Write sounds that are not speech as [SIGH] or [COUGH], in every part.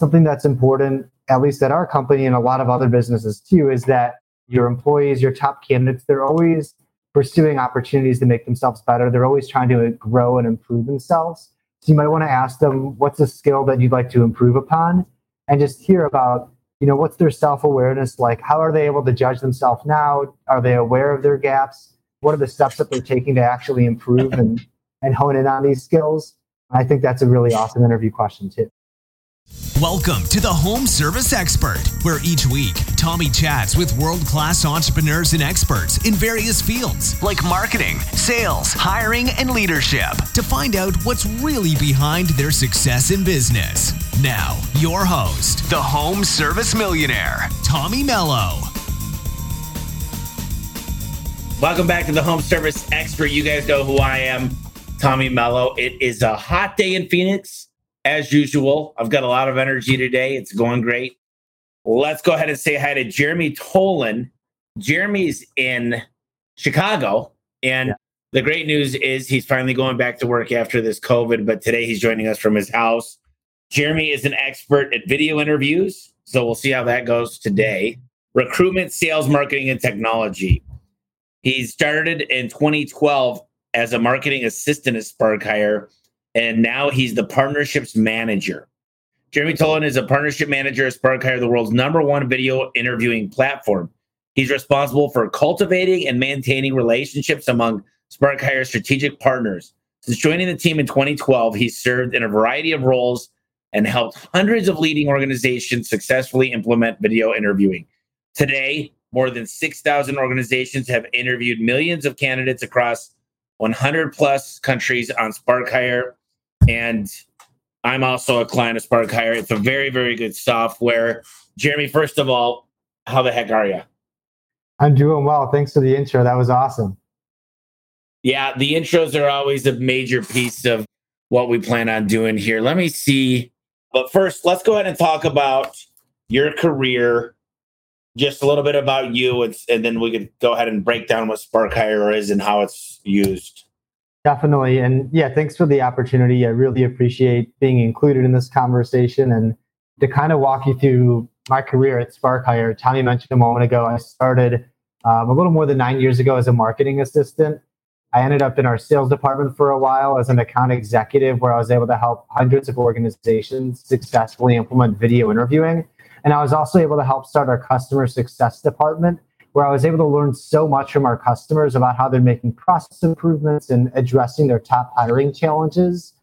something that's important, at least at our company and a lot of other businesses too, is that your employees, your top candidates, they're always pursuing opportunities to make themselves better. They're always trying to grow and improve themselves. So you might want to ask them, what's a skill that you'd like to improve upon? And just hear about, you know, what's their self-awareness like? How are they able to judge themselves now? Are they aware of their gaps? What are the steps that they're taking to actually improve and, and hone in on these skills? I think that's a really awesome interview question too. Welcome to the Home Service Expert, where each week Tommy chats with world class entrepreneurs and experts in various fields like marketing, sales, hiring, and leadership to find out what's really behind their success in business. Now, your host, the Home Service Millionaire, Tommy Mello. Welcome back to the Home Service Expert. You guys know who I am, Tommy Mello. It is a hot day in Phoenix as usual. I've got a lot of energy today. It's going great. Let's go ahead and say hi to Jeremy Tolan. Jeremy's in Chicago. And yeah. the great news is he's finally going back to work after this COVID, but today he's joining us from his house. Jeremy is an expert at video interviews. So we'll see how that goes today. Recruitment, sales, marketing, and technology. He started in 2012 as a marketing assistant at Spark Hire and now he's the partnerships manager. Jeremy Tolan is a partnership manager at Spark SparkHire, the world's number one video interviewing platform. He's responsible for cultivating and maintaining relationships among Spark SparkHire strategic partners. Since joining the team in 2012, he's served in a variety of roles and helped hundreds of leading organizations successfully implement video interviewing. Today, more than 6,000 organizations have interviewed millions of candidates across 100 plus countries on Spark SparkHire and I'm also a client of Spark Hire. It's a very, very good software. Jeremy, first of all, how the heck are you? I'm doing well. Thanks for the intro. That was awesome. Yeah, the intros are always a major piece of what we plan on doing here. Let me see. But first, let's go ahead and talk about your career, just a little bit about you, and, and then we could go ahead and break down what Spark Hire is and how it's used. Definitely. And yeah, thanks for the opportunity. I really appreciate being included in this conversation and to kind of walk you through my career at Spark Hire. Tommy mentioned a moment ago, I started um, a little more than nine years ago as a marketing assistant. I ended up in our sales department for a while as an account executive where I was able to help hundreds of organizations successfully implement video interviewing. And I was also able to help start our customer success department where I was able to learn so much from our customers about how they're making process improvements and addressing their top hiring challenges.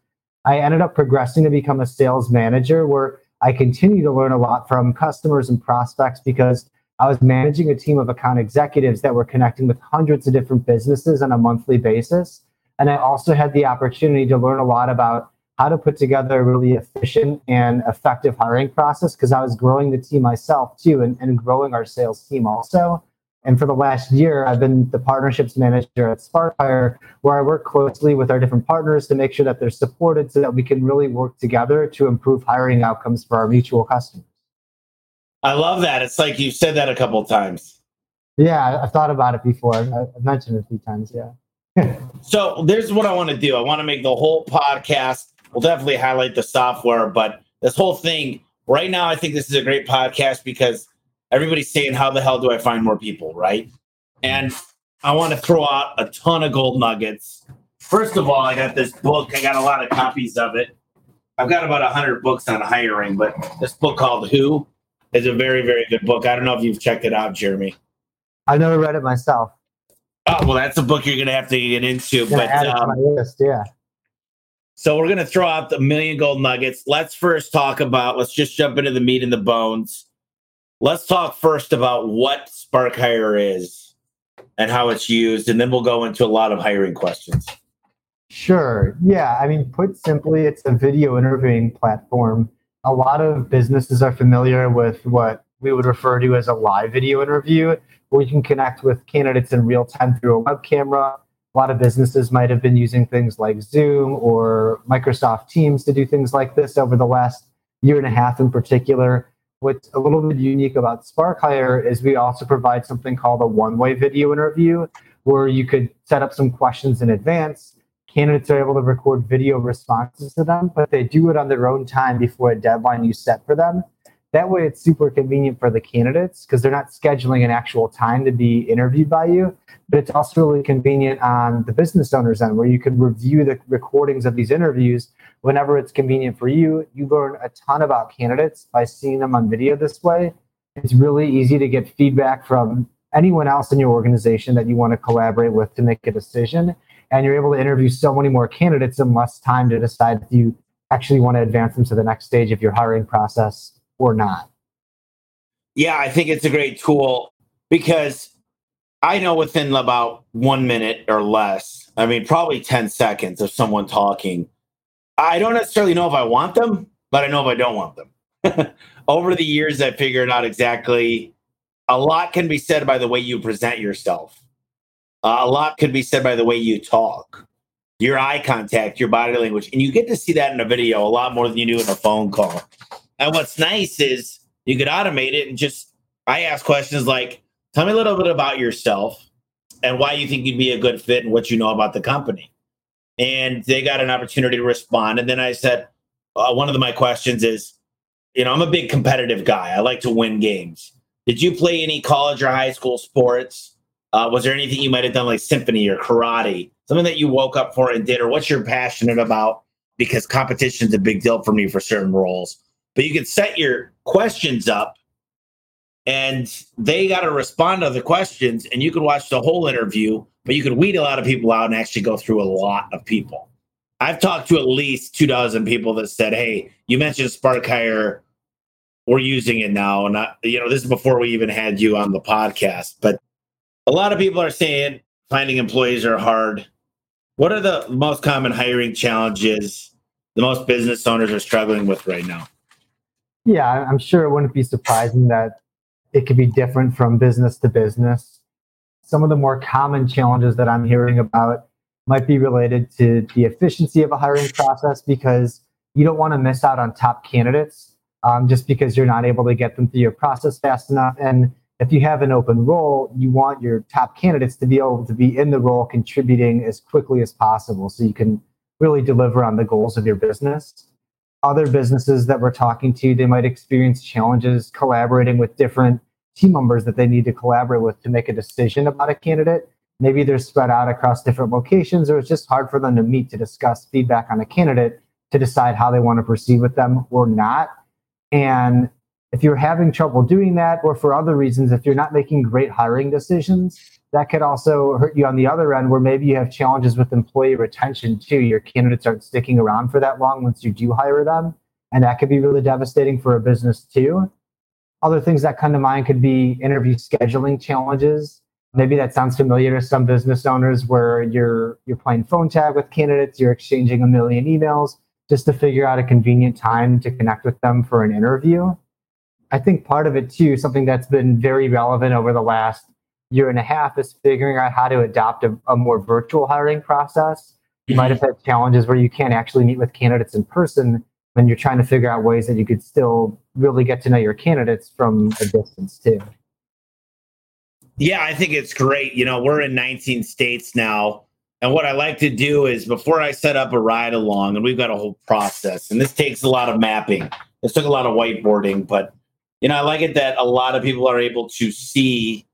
I ended up progressing to become a sales manager where I continue to learn a lot from customers and prospects because I was managing a team of account executives that were connecting with hundreds of different businesses on a monthly basis. And I also had the opportunity to learn a lot about how to put together a really efficient and effective hiring process because I was growing the team myself too and, and growing our sales team also. And for the last year, I've been the partnerships manager at SparkHire, where I work closely with our different partners to make sure that they're supported so that we can really work together to improve hiring outcomes for our mutual customers. I love that. It's like you've said that a couple times. Yeah, I've thought about it before. I've mentioned it a few times. Yeah. [LAUGHS] so there's what I want to do. I want to make the whole podcast. We'll definitely highlight the software, but this whole thing right now, I think this is a great podcast because everybody's saying, How the hell do I find more people? Right. And I want to throw out a ton of gold nuggets. First of all, I got this book. I got a lot of copies of it. I've got about 100 books on hiring, but this book called Who is a very, very good book. I don't know if you've checked it out, Jeremy. I've never read it myself. Oh, well, that's a book you're going to have to get into. But um, list, yeah. So we're going to throw out the million gold nuggets. Let's first talk about, let's just jump into the meat and the bones. Let's talk first about what Spark Hire is and how it's used, and then we'll go into a lot of hiring questions. Sure. Yeah. I mean, put simply, it's a video interviewing platform. A lot of businesses are familiar with what we would refer to as a live video interview, where you can connect with candidates in real time through a web camera. A lot of businesses might have been using things like Zoom or Microsoft Teams to do things like this over the last year and a half in particular. What's a little bit unique about Spark Hire is we also provide something called a one way video interview where you could set up some questions in advance. candidates are able to record video responses to them, but they do it on their own time before a deadline you set for them. That way, it's super convenient for the candidates because they're not scheduling an actual time to be interviewed by you. But it's also really convenient on the business owners end where you can review the recordings of these interviews whenever it's convenient for you. You learn a ton about candidates by seeing them on video this way. It's really easy to get feedback from anyone else in your organization that you want to collaborate with to make a decision. And you're able to interview so many more candidates in less time to decide if you actually want to advance them to the next stage of your hiring process or not. Yeah, I think it's a great tool because I know within about one minute or less, I mean, probably 10 seconds of someone talking, I don't necessarily know if I want them, but I know if I don't want them. [LAUGHS] Over the years, I figured out exactly a lot can be said by the way you present yourself. Uh, a lot could be said by the way you talk, your eye contact, your body language. And you get to see that in a video a lot more than you do in a phone call. And what's nice is you could automate it and just, I ask questions like, tell me a little bit about yourself and why you think you'd be a good fit and what you know about the company. And they got an opportunity to respond. And then I said, uh, one of the, my questions is, you know, I'm a big competitive guy. I like to win games. Did you play any college or high school sports? Uh, was there anything you might have done like symphony or karate, something that you woke up for and did, or what you're passionate about? Because competition is a big deal for me for certain roles but you can set your questions up and they got to respond to the questions and you can watch the whole interview but you can weed a lot of people out and actually go through a lot of people. I've talked to at least two dozen people that said hey you mentioned spark hire. We're using it now and I, you know this is before we even had you on the podcast but a lot of people are saying finding employees are hard. What are the most common hiring challenges the most business owners are struggling with right now yeah, I'm sure it wouldn't be surprising that it could be different from business to business. Some of the more common challenges that I'm hearing about might be related to the efficiency of a hiring process because you don't want to miss out on top candidates um, just because you're not able to get them through your process fast enough. And if you have an open role, you want your top candidates to be able to be in the role contributing as quickly as possible so you can really deliver on the goals of your business other businesses that we're talking to, they might experience challenges collaborating with different team members that they need to collaborate with to make a decision about a candidate. Maybe they're spread out across different locations, or it's just hard for them to meet to discuss feedback on a candidate to decide how they want to proceed with them or not. And if you're having trouble doing that, or for other reasons, if you're not making great hiring decisions, that could also hurt you on the other end where maybe you have challenges with employee retention too. Your candidates aren't sticking around for that long once you do hire them. And that could be really devastating for a business too. Other things that come to mind could be interview scheduling challenges. Maybe that sounds familiar to some business owners where you're you're playing phone tag with candidates, you're exchanging a million emails just to figure out a convenient time to connect with them for an interview. I think part of it too, something that's been very relevant over the last year and a half is figuring out how to adopt a, a more virtual hiring process. You might mm-hmm. have had challenges where you can't actually meet with candidates in person when you're trying to figure out ways that you could still really get to know your candidates from a distance too. Yeah, I think it's great. You know, we're in 19 states now. And what I like to do is before I set up a ride along, and we've got a whole process, and this takes a lot of mapping. This took a lot of whiteboarding, but you know, I like it that a lot of people are able to see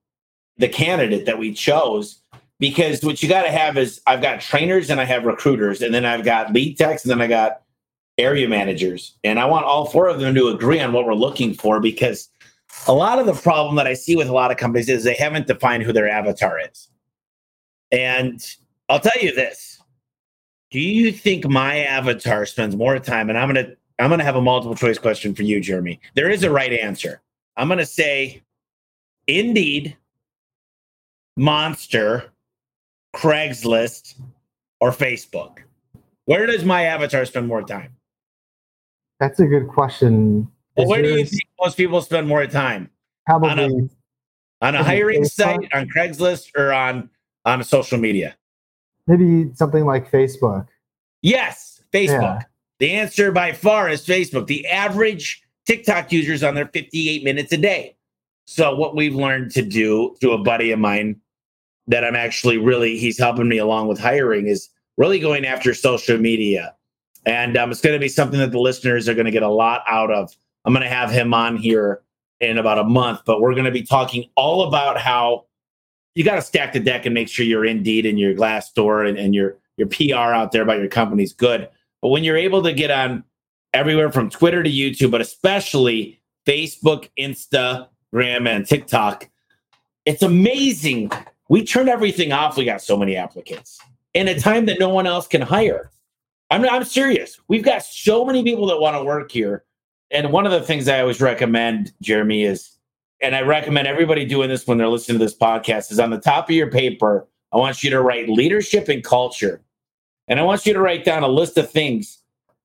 the candidate that we chose because what you got to have is I've got trainers and I have recruiters, and then I've got lead techs, and then I got area managers. And I want all four of them to agree on what we're looking for because a lot of the problem that I see with a lot of companies is they haven't defined who their avatar is. And I'll tell you this. Do you think my avatar spends more time? And I'm gonna I'm gonna have a multiple choice question for you, Jeremy. There is a right answer. I'm gonna say Indeed Monster, Craigslist, or Facebook? Where does my avatar spend more time? That's a good question. Well, where do you think most people spend more time? Probably on a, on a hiring site, on Craigslist, or on on social media. Maybe something like Facebook. Yes, Facebook. Yeah. The answer by far is Facebook. The average TikTok users on there 58 minutes a day. So what we've learned to do to a buddy of mine that I'm actually really he's helping me along with hiring is really going after social media. And um, it's going to be something that the listeners are going to get a lot out of. I'm going to have him on here in about a month, but we're going to be talking all about how you got to stack the deck and make sure you're Indeed and your Glassdoor and, and your your PR out there about your company's good. But when you're able to get on everywhere from Twitter to YouTube, but especially Facebook, Instagram, and TikTok, it's amazing. We turn everything off. We got so many applicants in a time that no one else can hire. I'm, I'm serious. We've got so many people that want to work here. And one of the things I always recommend, Jeremy, is, and I recommend everybody doing this when they're listening to this podcast, is on the top of your paper, I want you to write leadership and culture. And I want you to write down a list of things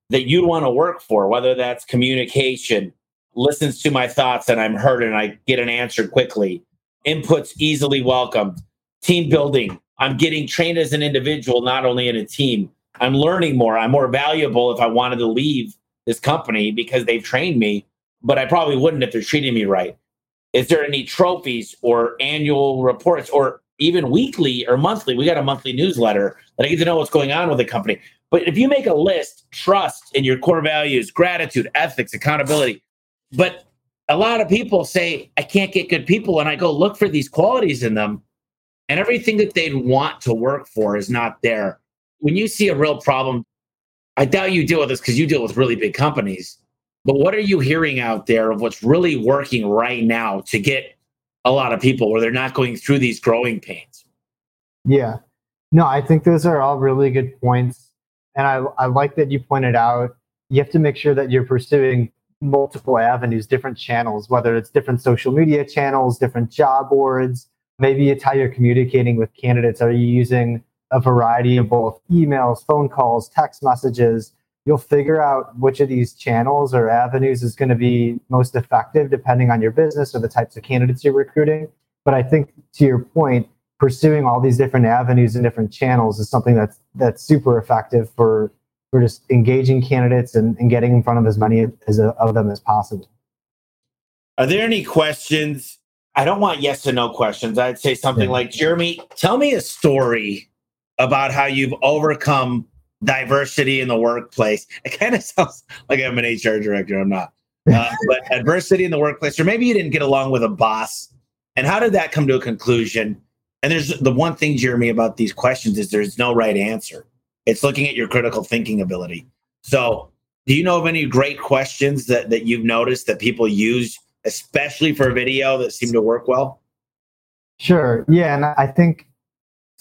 that you'd want to work for, whether that's communication, listens to my thoughts and I'm heard and I get an answer quickly, inputs easily welcomed, team building. I'm getting trained as an individual, not only in a team. I'm learning more. I'm more valuable if I wanted to leave this company because they've trained me, but I probably wouldn't if they're treating me right. Is there any trophies or annual reports or even weekly or monthly? We got a monthly newsletter that I get to know what's going on with the company. But if you make a list, trust in your core values, gratitude, ethics, accountability. But a lot of people say, I can't get good people. And I go look for these qualities in them. And everything that they'd want to work for is not there. When you see a real problem, I doubt you deal with this because you deal with really big companies. But what are you hearing out there of what's really working right now to get a lot of people where they're not going through these growing pains? Yeah. No, I think those are all really good points. And I, I like that you pointed out you have to make sure that you're pursuing multiple avenues, different channels, whether it's different social media channels, different job boards. Maybe it's how you're communicating with candidates. Are you using a variety of both emails, phone calls, text messages? You'll figure out which of these channels or avenues is going to be most effective depending on your business or the types of candidates you're recruiting. But I think to your point, pursuing all these different avenues and different channels is something that's that's super effective for for just engaging candidates and, and getting in front of as many as a, of them as possible. Are there any questions? I don't want yes or no questions. I'd say something yeah. like, Jeremy, tell me a story about how you've overcome diversity in the workplace. It kind of [LAUGHS] sounds like I'm an HR director. I'm not. [LAUGHS] Uh, but adversity in the workplace, or maybe you didn't get along with a boss. And how did that come to a conclusion? And there's the one thing, Jeremy, about these questions is there's no right answer. It's looking at your critical thinking ability. So, do you know of any great questions that, that you've noticed that people use, especially for video, that seem to work well? Sure. Yeah. And I think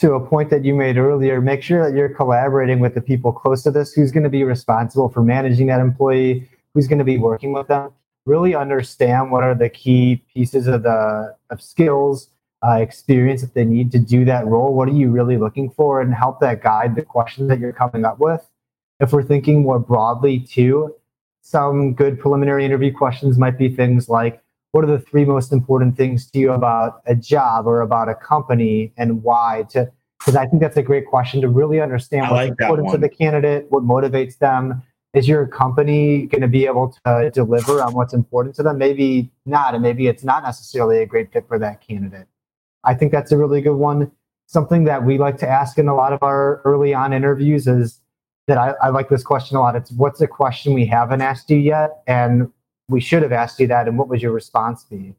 to a point that you made earlier, make sure that you're collaborating with the people close to this who's going to be responsible for managing that employee, who's going to be working with them. Really understand what are the key pieces of the of skills uh, experience that they need to do that role. What are you really looking for, and help that guide the questions that you're coming up with. If we're thinking more broadly too, some good preliminary interview questions might be things like, "What are the three most important things to you about a job or about a company, and why?" To because I think that's a great question to really understand what's like important to the candidate, what motivates them. Is your company going to be able to deliver on what's important to them? Maybe not, and maybe it's not necessarily a great fit for that candidate. I think that's a really good one. Something that we like to ask in a lot of our early on interviews is that I, I like this question a lot. It's what's a question we haven't asked you yet? And we should have asked you that. And what was your response be?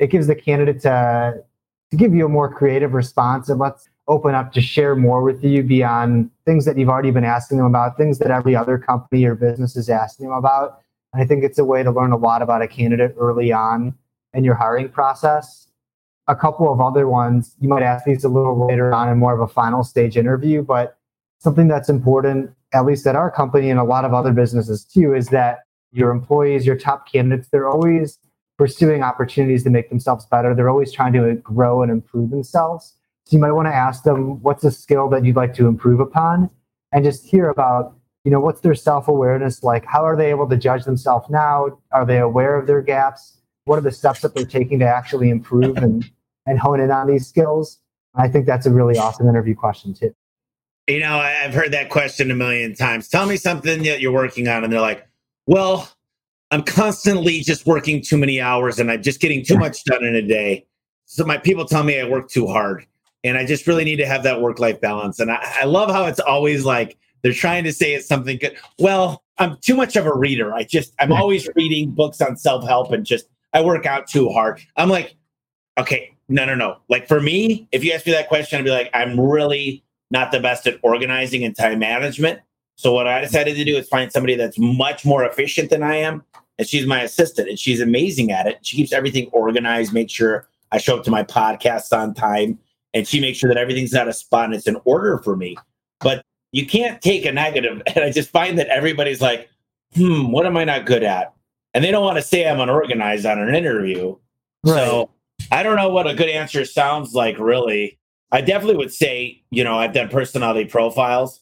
It gives the candidate to, to give you a more creative response and let's open up to share more with you beyond things that you've already been asking them about, things that every other company or business is asking them about. And I think it's a way to learn a lot about a candidate early on in your hiring process a couple of other ones. You might ask these a little later on in more of a final stage interview, but something that's important, at least at our company and a lot of other businesses too, is that your employees, your top candidates, they're always pursuing opportunities to make themselves better. They're always trying to grow and improve themselves. So you might want to ask them, what's a skill that you'd like to improve upon? And just hear about, you know, what's their self awareness like? How are they able to judge themselves now? Are they aware of their gaps? What are the steps that they're taking to actually improve and, and hone in on these skills? I think that's a really awesome interview question too. You know, I've heard that question a million times. Tell me something that you're working on. And they're like, well, I'm constantly just working too many hours and I'm just getting too much done in a day. So my people tell me I work too hard. And I just really need to have that work life balance. And I, I love how it's always like they're trying to say it's something good. Well, I'm too much of a reader. I just, I'm always reading books on self help and just, I work out too hard. I'm like, okay, no, no, no. Like for me, if you ask me that question, I'd be like, I'm really not the best at organizing and time management. So what I decided to do is find somebody that's much more efficient than I am. And she's my assistant and she's amazing at it. She keeps everything organized, make sure I show up to my podcasts on time, and she makes sure that everything's not a spot and it's in order for me. But you can't take a negative. [LAUGHS] And I just find that everybody's like, hmm, what am I not good at? And they don't want to say I'm unorganized on an interview. Right. So I don't know what a good answer sounds like, really. I definitely would say, you know, I've done personality profiles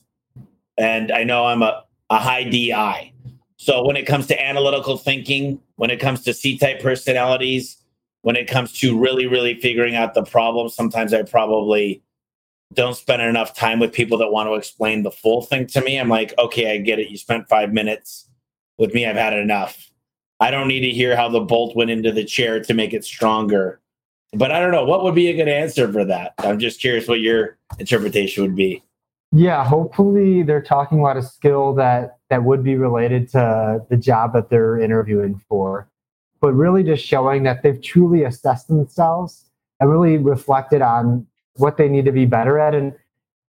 and I know I'm a, a high DI. So when it comes to analytical thinking, when it comes to C type personalities, when it comes to really, really figuring out the problem, sometimes I probably don't spend enough time with people that want to explain the full thing to me. I'm like, okay, I get it. You spent five minutes with me. I've had enough. I don't need to hear how the bolt went into the chair to make it stronger. But I don't know. What would be a good answer for that? I'm just curious what your interpretation would be. Yeah, hopefully they're talking about a skill that that would be related to the job that they're interviewing for, but really just showing that they've truly assessed themselves and really reflected on what they need to be better at. And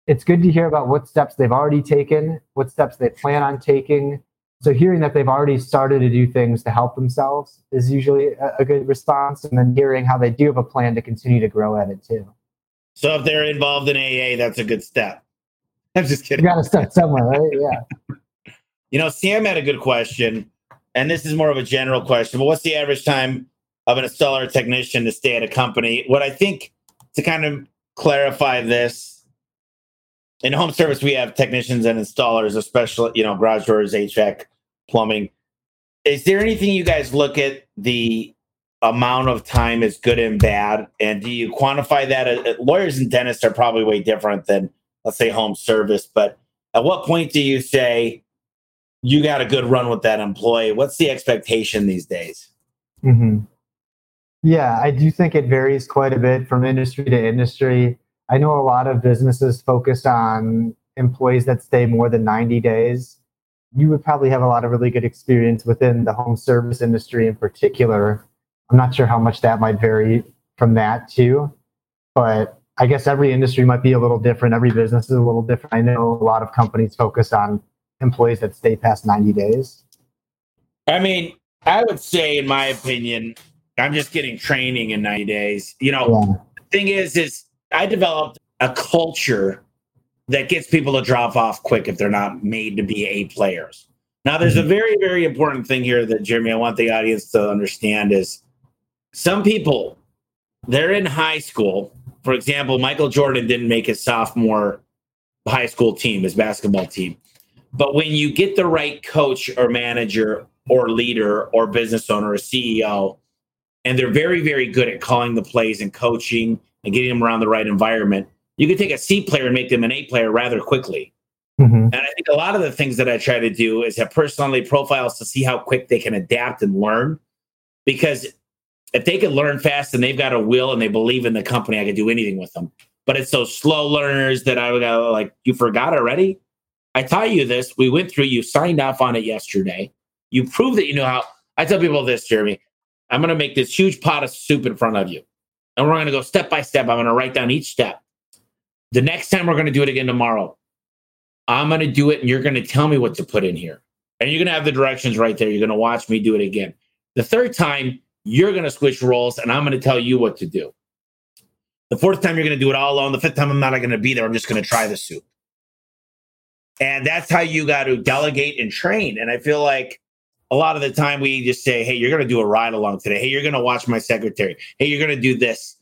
it's good to hear about what steps they've already taken, what steps they plan on taking. So hearing that they've already started to do things to help themselves is usually a, a good response. And then hearing how they do have a plan to continue to grow at it too. So if they're involved in AA, that's a good step. [LAUGHS] I'm just kidding. You got to start somewhere, right? [LAUGHS] Yeah. you know, Sam had a good question, and this is more of a general question. But what's the average time of an installer technician to stay at a company? What I think to kind of clarify this in home service, we have technicians and installers, especially you know garage doors, HVAC, plumbing. Is there anything you guys look at the amount of time is good and bad, and do you quantify that? Uh, lawyers and dentists are probably way different than let's say home service. But at what point do you say you got a good run with that employee? What's the expectation these days? Mm-hmm. Yeah, I do think it varies quite a bit from industry to industry. I know a lot of businesses focused on employees that stay more than 90 days. You would probably have a lot of really good experience within the home service industry in particular. I'm not sure how much that might vary from that too, but I guess every industry might be a little different. Every business is a little different. I know a lot of companies focus on employees that stay past 90 days. I mean, I would say, in my opinion, I'm just getting training in 90 days. You know, yeah. the thing is, is I developed a culture that gets people to drop off quick if they're not made to be A players. Now, there's mm-hmm. a very, very important thing here that Jeremy, I want the audience to understand is some people, they're in high school for example, Michael Jordan didn't make his sophomore high school team, his basketball team. But when you get the right coach or manager or leader or business owner or CEO, and they're very, very good at calling the plays and coaching and getting them around the right environment, you can take a C player and make them an A player rather quickly. Mm-hmm. And I think a lot of the things that I try to do is have personality profiles to see how quick they can adapt and learn. Because if they can learn fast and they've got a will and they believe in the company, I could do anything with them. But it's those slow learners that I would go like, you forgot already? I taught you this. We went through, you signed off on it yesterday. You proved that you know how. I tell people this, Jeremy. I'm going to make this huge pot of soup in front of you. And we're going to go step by step. I'm going to write down each step. The next time we're going to do it again tomorrow, I'm going to do it and you're going to tell me what to put in here. And you're going to have the directions right there. You're going to watch me do it again. The third time, you're going to switch roles and I'm going to tell you what to do. The fourth time, you're going to do it all alone. The fifth time, I'm not going to be there. I'm just going to try the soup. And that's how you got to delegate and train. And I feel like a lot of the time we just say, hey, you're going to do a ride along today. Hey, you're going to watch my secretary. Hey, you're going to do this.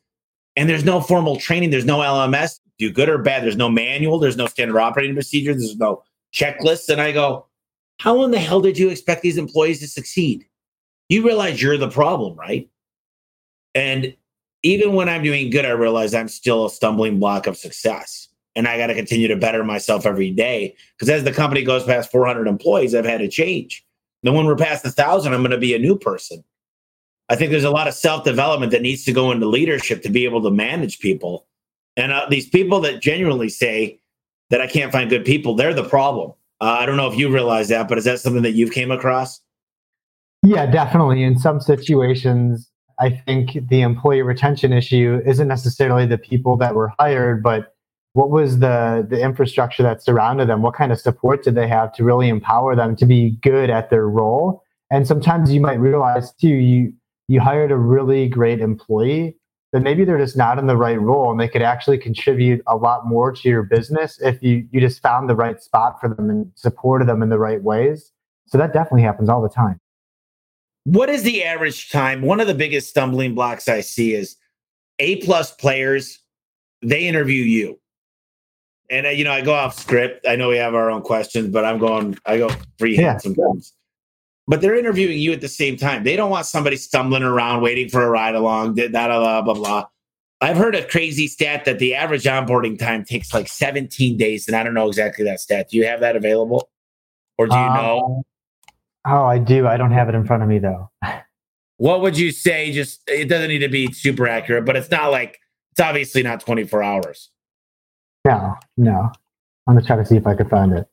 And there's no formal training. There's no LMS. Do good or bad. There's no manual. There's no standard operating procedure. There's no checklists. And I go, how in the hell did you expect these employees to succeed? you realize you're the problem, right? And even when I'm doing good, I realize I'm still a stumbling block of success. And I got to continue to better myself every day. Because as the company goes past 400 employees, I've had to change. Then when we're past a thousand, I'm going to be a new person. I think there's a lot of self development that needs to go into leadership to be able to manage people. And uh, these people that genuinely say that I can't find good people, they're the problem. Uh, I don't know if you realize that, but is that something that you've came across? Yeah, definitely. In some situations, I think the employee retention issue isn't necessarily the people that were hired, but what was the the infrastructure that surrounded them? What kind of support did they have to really empower them to be good at their role? And sometimes you might realize too, you you hired a really great employee, but maybe they're just not in the right role and they could actually contribute a lot more to your business if you you just found the right spot for them and supported them in the right ways. So that definitely happens all the time. What is the average time? One of the biggest stumbling blocks I see is A plus players, they interview you. And uh, you know, I go off script. I know we have our own questions, but I'm going, I go freehand yeah. sometimes. But they're interviewing you at the same time. They don't want somebody stumbling around waiting for a ride along, blah, blah, blah, blah. I've heard a crazy stat that the average onboarding time takes like 17 days, and I don't know exactly that stat. Do you have that available? Or do you uh, know? Oh, I do. I don't have it in front of me though. what would you say? Just it doesn't need to be super accurate, but it's not like it's obviously not 24 hours. No, no. I'm gonna try to see if I could find it.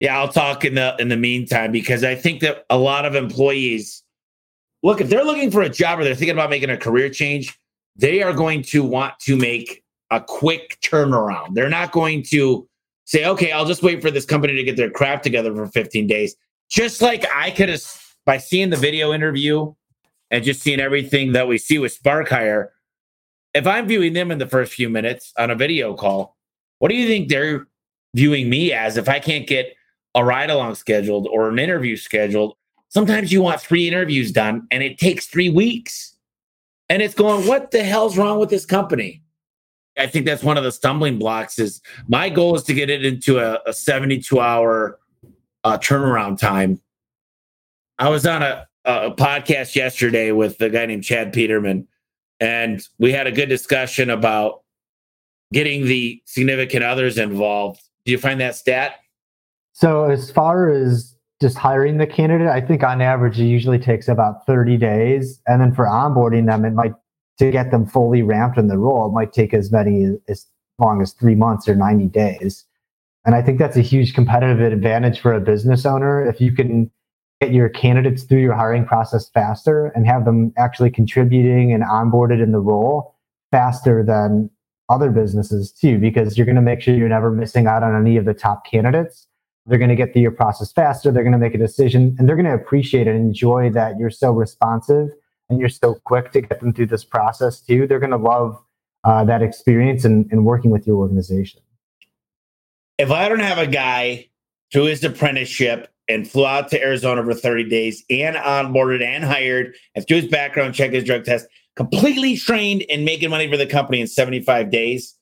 Yeah, I'll talk in the in the meantime because I think that a lot of employees look if they're looking for a job or they're thinking about making a career change, they are going to want to make a quick turnaround. They're not going to say, "Okay, I'll just wait for this company to get their crap together for 15 days." just like I could have by seeing the video interview and just seeing everything that we see with Spark Hire, if I'm viewing them in the first few minutes on a video call, what do you think they're viewing me as if I can't get a ride along scheduled or an interview scheduled? Sometimes you want three interviews done and it takes three weeks. And it's going, what the hell's wrong with this company? I think that's one of the stumbling blocks is my goal is to get it into a, a 72 hour uh, turnaround time. I was on a, a podcast yesterday with a guy named Chad Peterman, and we had a good discussion about getting the significant others involved. Do you find that stat? So, as far as just hiring the candidate, I think on average it usually takes about 30 days. And then for onboarding them, it might to get them fully ramped in the role, it might take as many as long as three months or 90 days. And I think that's a huge competitive advantage for a business owner. If you can get your candidates through your hiring process faster and have them actually contributing and onboarded in the role faster than other businesses too, because you're going to make sure you're never missing out on any of the top candidates. They're going to get through your process faster. They're going to make a decision and they're going to appreciate and enjoy that you're so responsive and you're so quick to get them through this process too. They're going to love uh, that experience and, and working with your organization if I don't have a guy through his apprenticeship and flew out to Arizona for 30 days and onboarded and hired and through his background check, his drug test, completely trained and making money for the company in 75 days,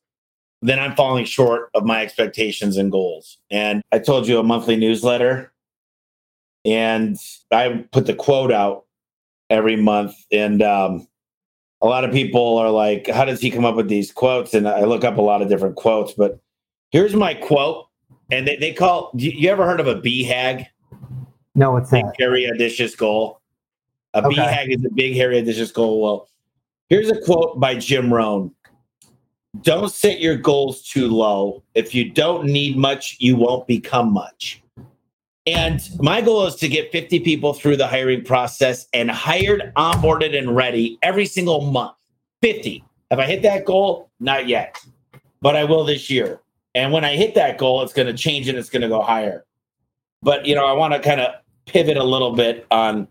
then I'm falling short of my expectations and goals. And I told you a monthly newsletter, and I put the quote out every month. And um, a lot of people are like, How does he come up with these quotes? And I look up a lot of different quotes, but Here's my quote, and they, they call. You ever heard of a BHAG? No, it's big, hairy, audacious goal. A okay. BHAG is a big, hairy, audacious goal. Well, here's a quote by Jim Rohn. Don't set your goals too low. If you don't need much, you won't become much. And my goal is to get 50 people through the hiring process and hired, onboarded, and ready every single month. 50. Have I hit that goal? Not yet, but I will this year. And when I hit that goal, it's going to change and it's going to go higher. But, you know, I want to kind of pivot a little bit on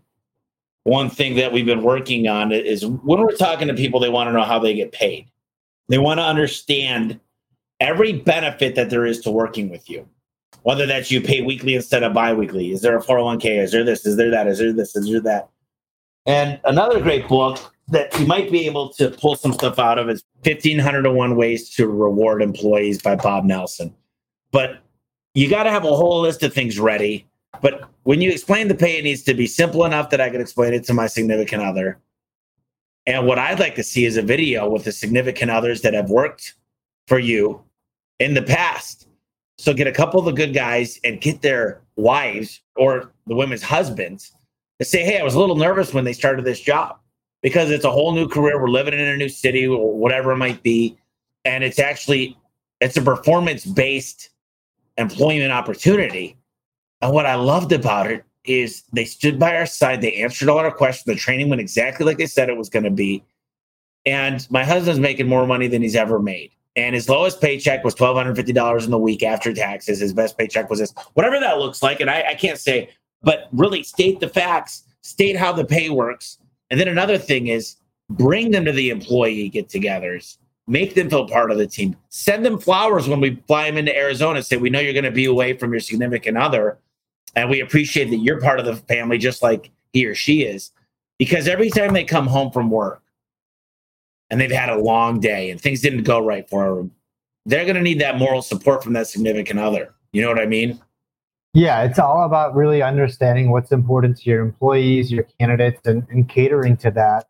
one thing that we've been working on is when we're talking to people, they want to know how they get paid. They want to understand every benefit that there is to working with you, whether that's you pay weekly instead of biweekly. Is there a 401k? Is there this? Is there that? Is there this? Is there that? And another great book that you might be able to pull some stuff out of is 1501 ways to reward employees by bob nelson but you got to have a whole list of things ready but when you explain the pay it needs to be simple enough that i can explain it to my significant other and what i'd like to see is a video with the significant others that have worked for you in the past so get a couple of the good guys and get their wives or the women's husbands to say hey i was a little nervous when they started this job because it's a whole new career. We're living in a new city or whatever it might be. and it's actually it's a performance based employment opportunity. And what I loved about it is they stood by our side, they answered all our questions, the training went exactly like they said it was going to be. And my husband's making more money than he's ever made. And his lowest paycheck was twelve hundred fifty dollars in the week after taxes. His best paycheck was this, whatever that looks like. And I, I can't say, but really state the facts, state how the pay works. And then another thing is bring them to the employee get-togethers make them feel part of the team. Send them flowers when we fly them into Arizona. Say, we know you're going to be away from your significant other, and we appreciate that you're part of the family just like he or she is. Because every time they come home from work and they've had a long day and things didn't go right for them, they're going to need that moral support from that significant other. You know what I mean? Yeah, it's all about really understanding what's important to your employees, your candidates, and, and catering to that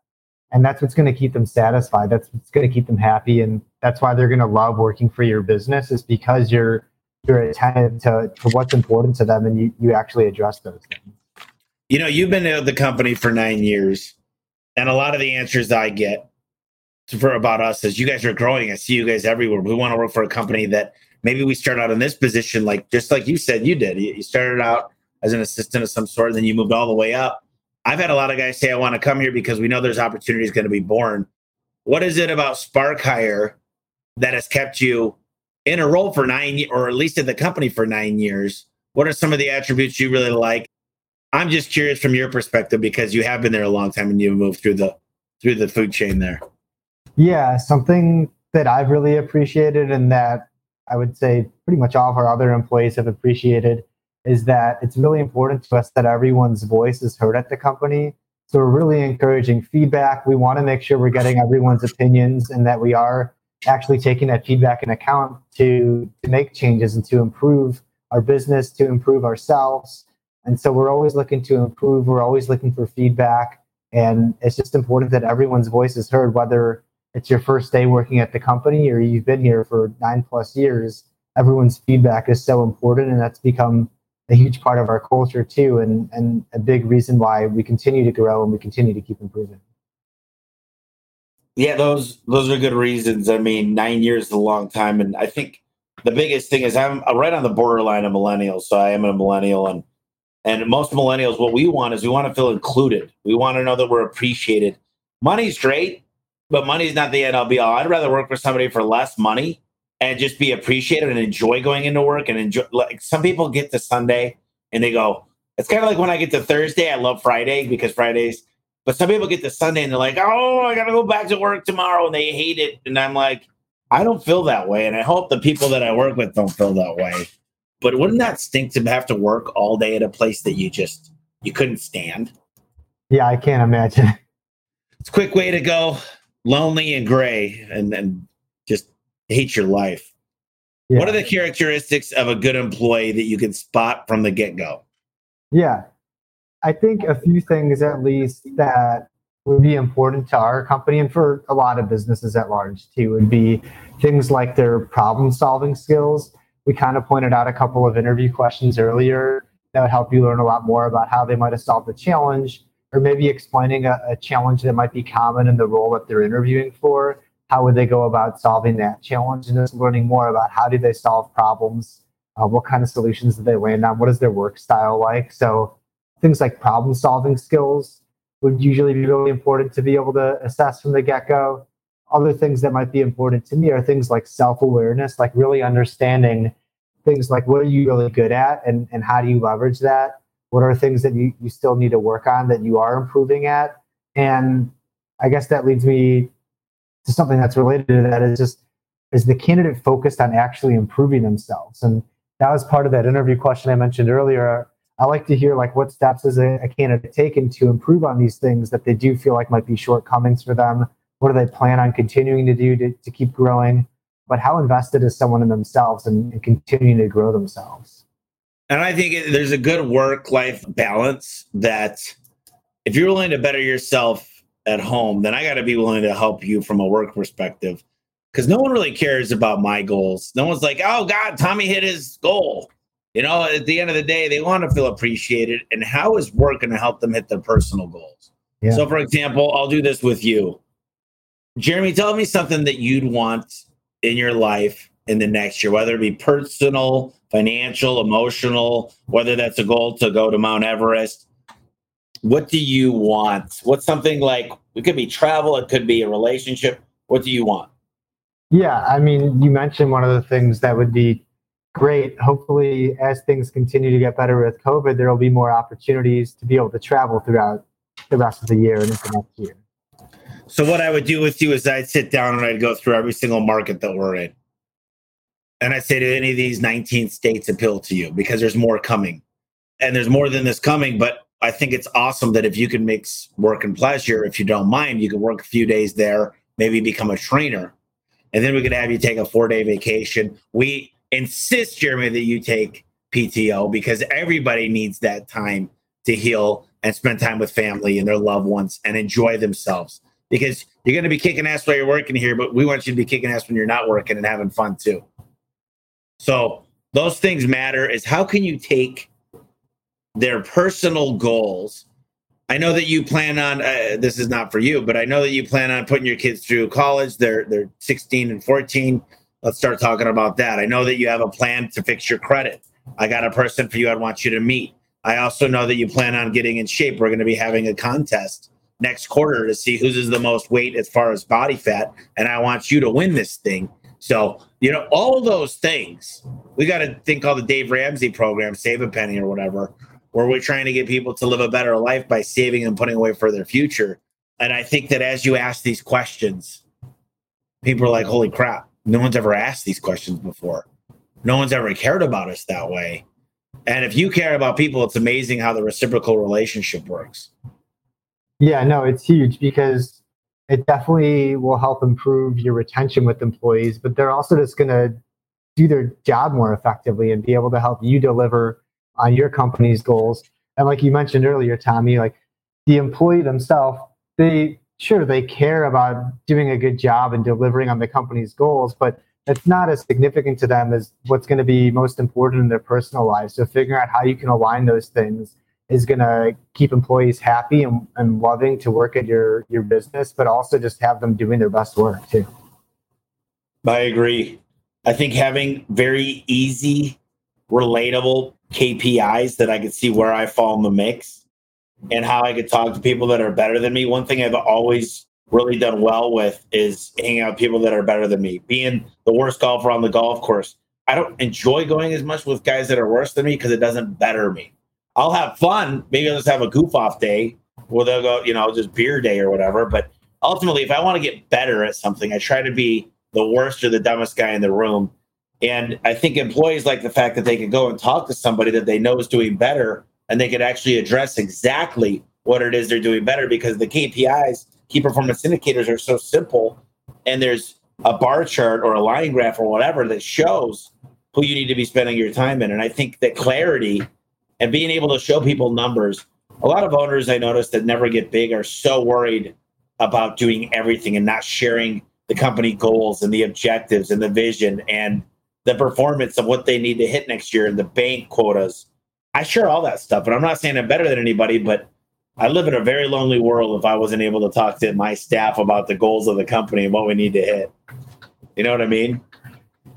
and that's what's going to keep them satisfied. That's what's going to keep them happy. And that's why they're going to love working for your business is because you're you're attentive to, to what's important to them and you, you actually address those things. You know you've been at the company for nine years and a lot of the answers i get for about us is you guys are growing. I see you guys everywhere. We want to work for a company that maybe we start out in this position like just like you said you did. You started out as an assistant of some sort and then you moved all the way up I've had a lot of guys say, I want to come here because we know there's opportunities going to be born. What is it about Spark Hire that has kept you in a role for nine or at least at the company for nine years? What are some of the attributes you really like? I'm just curious from your perspective because you have been there a long time and you've moved through the through the food chain there. Yeah, something that I've really appreciated and that I would say pretty much all of our other employees have appreciated is that it's really important to us that everyone's voice is heard at the company. So we're really encouraging feedback. We want to make sure we're getting everyone's opinions and that we are actually taking that feedback in account to, to make changes and to improve our business, to improve ourselves. And so we're always looking to improve. We're always looking for feedback. And it's just important that everyone's voice is heard, whether it's your first day working at the company or you've been here for nine plus years. Everyone's feedback is so important, and that's become a huge part of our culture too, and and a big reason why we continue to grow and we continue to keep improving. Yeah, those those are good reasons. I mean, nine years is a long time, and I think the biggest thing is I'm right on the borderline of millennials. So I am a millennial, and and most millennials, what we want is we want to feel included. We want to know that we're appreciated. Money's great, but money's not the end all be all. I'd rather work for somebody for less money and just be appreciated and enjoy going into work and enjoy like some people get to Sunday and they go, it's kind of like when I get to Thursday, I love Friday because Fridays, but some people get to Sunday and they're like, oh, I gotta go back to work tomorrow and they hate it. And I'm like, I don't feel that way. And I hope the people that I work with don't feel that way. But wouldn't that stink to have to work all day at a place that you just you couldn't stand? Yeah, I can't imagine. It's a quick way to go lonely and gray and then hate your life. Yeah. What are the characteristics of a good employee that you can spot from the get go? Yeah, I think a few things at least that would be important to our company and for a lot of businesses at large too would be things like their problem solving skills. We kind of pointed out a couple of interview questions earlier that would help you learn a lot more about how they might have solved the challenge or maybe explaining a, a challenge that might be common in the role that they're interviewing for how would they go about solving that challenge? And just learning more about how do they solve problems uh, what kind of solutions do they land on what is their work style like? So things like problem solving skills would usually be really important to be able to assess from the get-go. Other things that might be important to me are things like self-awareness like really understanding things like what are you really good at and, and how do you leverage that? What are things that you, you still need to work on that you are improving at? And i guess that leads me to something that's related to that is just is the candidate focused on actually improving themselves? And that was part of that interview question i mentioned earlier. I like to hear like what steps is a, a candidate taken to improve on these things that they do feel like might be shortcomings for them? What do they plan on continuing to do to, to keep growing? But how invested is someone in themselves and, and continuing to grow themselves? And i think there's a good work life balance that if you're willing to better yourself at home, then I got to be willing to help you from a work perspective because no one really cares about my goals. No one's like, oh God, Tommy hit his goal. You know, at the end of the day, they want to feel appreciated. And how is work going to help them hit their personal goals? Yeah. So, for example, I'll do this with you. Jeremy, tell me something that you'd want in your life in the next year, whether it be personal, financial, emotional, whether that's a goal to go to Mount Everest? What do you want? What's something like it could be travel, it could be a relationship. What do you want? Yeah, I mean, you mentioned one of the things that would be great. Hopefully, as things continue to get better with COVID, there will be more opportunities to be able to travel throughout the rest of the year and into next year. So, what I would do with you is I'd sit down and I'd go through every single market that we're in. And I'd say to any of these 19 states appeal to you because there's more coming. And there's more than this coming, but I think it's awesome that if you can mix work and pleasure, if you don't mind, you can work a few days there, maybe become a trainer. And then we could have you take a four day vacation. We insist, Jeremy, that you take PTO because everybody needs that time to heal and spend time with family and their loved ones and enjoy themselves. Because you're going to be kicking ass while you're working here, but we want you to be kicking ass when you're not working and having fun too. So those things matter is how can you take their personal goals I know that you plan on uh, this is not for you, but I know that you plan on putting your kids through college. They're they're 16 and 14. Let's start talking about that. I know that you have a plan to fix your credit. I got a person for you I'd want you to meet. I also know that you plan on getting in shape. We're going to be having a contest next quarter to see who's is the most weight as far as body fat and I want you to win this thing. So, you know, all those things. We got to think all the Dave Ramsey program, save a penny or whatever where we're trying to get people to live a better life by saving and putting away for their future. And I think that as you ask these questions, people are like, holy crap, no one's ever asked these questions before. No one's ever cared about us that way. And if you care about people, it's amazing how the reciprocal relationship works. Yeah, no, it's huge because it definitely will help improve your retention with employees, but they're also just going to do their job more effectively and be able to help you deliver on your company's goals. And like you mentioned earlier, Tommy, like the employee themselves, they sure they care about doing a good job and delivering on the company's goals, but it's not as significant to them as what's going to be most important in their personal lives. So figuring out how you can align those things is going to keep employees happy and, and loving to work at your your business, but also just have them doing their best work too. I agree. I think having very easy, relatable KPIs that I could see where I fall in the mix and how I could talk to people that are better than me. One thing I've always really done well with is hanging out with people that are better than me. Being the worst golfer on the golf course, I don't enjoy going as much with guys that are worse than me because it doesn't better me. I'll have fun. Maybe I'll just have a goof off day where they'll go, you know, just beer day or whatever. But ultimately, if I want to get better at something, I try to be the worst or the dumbest guy in the room and I think employees like the fact that they can go and talk to somebody that they know is doing better and they could actually address exactly what it is they're doing better because the KPIs, key performance indicators, are so simple. And there's a bar chart or a line graph or whatever that shows who you need to be spending your time in. And I think that clarity and being able to show people numbers, a lot of owners I noticed that never get big are so worried about doing everything and not sharing the company goals and the objectives and the vision and the performance of what they need to hit next year and the bank quotas. I share all that stuff, but I'm not saying I'm better than anybody, but I live in a very lonely world if I wasn't able to talk to my staff about the goals of the company and what we need to hit. You know what I mean?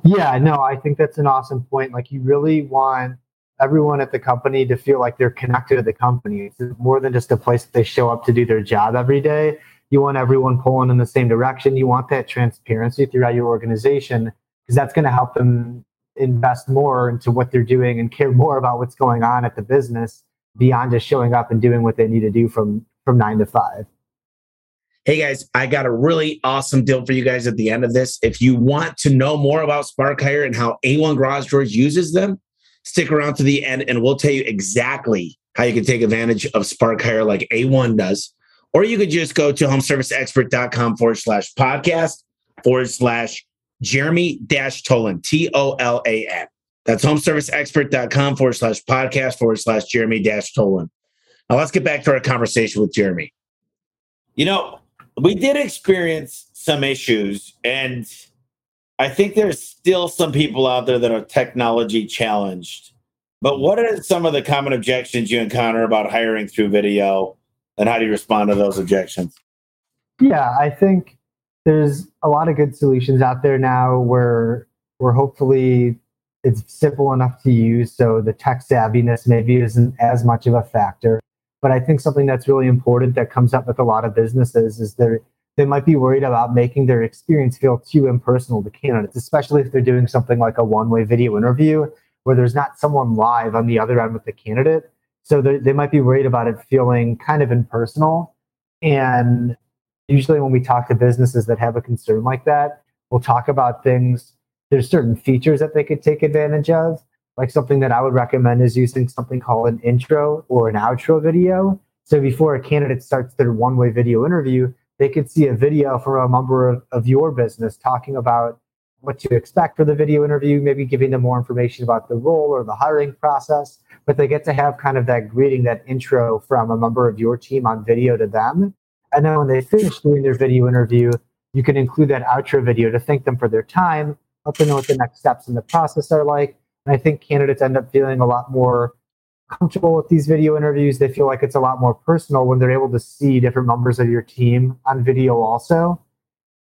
Yeah, no, I think that's an awesome point. Like you really want everyone at the company to feel like they're connected to the company. It's more than just a place that they show up to do their job every day. You want everyone pulling in the same direction. You want that transparency throughout your organization because that's going to help them invest more into what they're doing and care more about what's going on at the business beyond just showing up and doing what they need to do from from nine to five. Hey guys, I got a really awesome deal for you guys at the end of this. If you want to know more about Spark Hire and how A1 Garage Doors uses them, stick around to the end and we'll tell you exactly how you can take advantage of Spark Hire like A1 does. Or you could just go to homeserviceexpert.com forward slash podcast forward slash Jeremy Dash Tolan, T O L A N. That's homeserviceexpert.com forward slash podcast forward slash Jeremy Dash Tolan. Now let's get back to our conversation with Jeremy. You know, we did experience some issues, and I think there's still some people out there that are technology challenged. But what are some of the common objections you encounter about hiring through video, and how do you respond to those objections? Yeah, I think there's a lot of good solutions out there now where where hopefully it's simple enough to use so the tech savviness maybe isn't as much of a factor. But i think something that's really important that comes up with a lot of businesses is they're they might be worried about making their experience feel too impersonal to candidates especially if they're doing something like a one-way video interview where there's not someone live on the other end with the candidate. So they might be worried about it feeling kind of impersonal. And usually when we talk to businesses that have a concern like that, we'll talk about things. There's certain features that they could take advantage of. Like something that I would recommend is using something called an intro or an outro video. So before a candidate starts their one way video interview, they could see a video from a member of, of your business talking about what to expect for the video interview, maybe giving them more information about the role or the hiring process. But they get to have kind of that greeting, that intro from a member of your team on video to them. And then when they finish doing their video interview, you can include that outro video to thank them for their time, let them know what the next steps in the process are like. And I think candidates end up feeling a lot more comfortable with these video interviews. They feel like it's a lot more personal when they're able to see different members of your team on video also.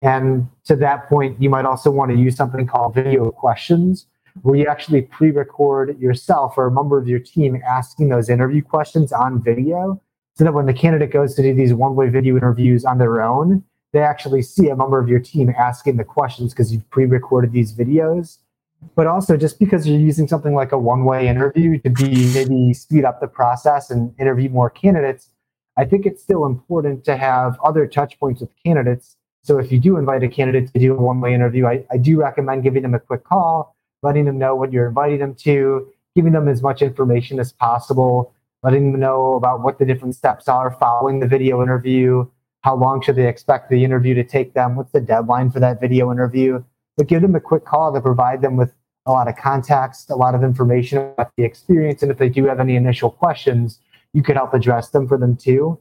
And to that point, you might also want to use something called video questions, where you actually pre record yourself or a member of your team asking those interview questions on video so that when the candidate goes to do these one way video interviews on their own, they actually see a member of your team asking the questions because you've pre recorded these videos. But also, just because you're using something like a one way interview to be maybe speed up the process and interview more candidates, I think it's still important to have other touch points with candidates. So if you do invite a candidate to do a one way interview, I, I do recommend giving them a quick call, letting them know what you're inviting them to, giving them as much information as possible letting them know about what the different steps are following the video interview. How long should they expect the interview to take them? What's the deadline for that video interview? But give them a quick call to provide them with a lot of context, a lot of information about the experience. And if they do have any initial questions, you could help address them for them too.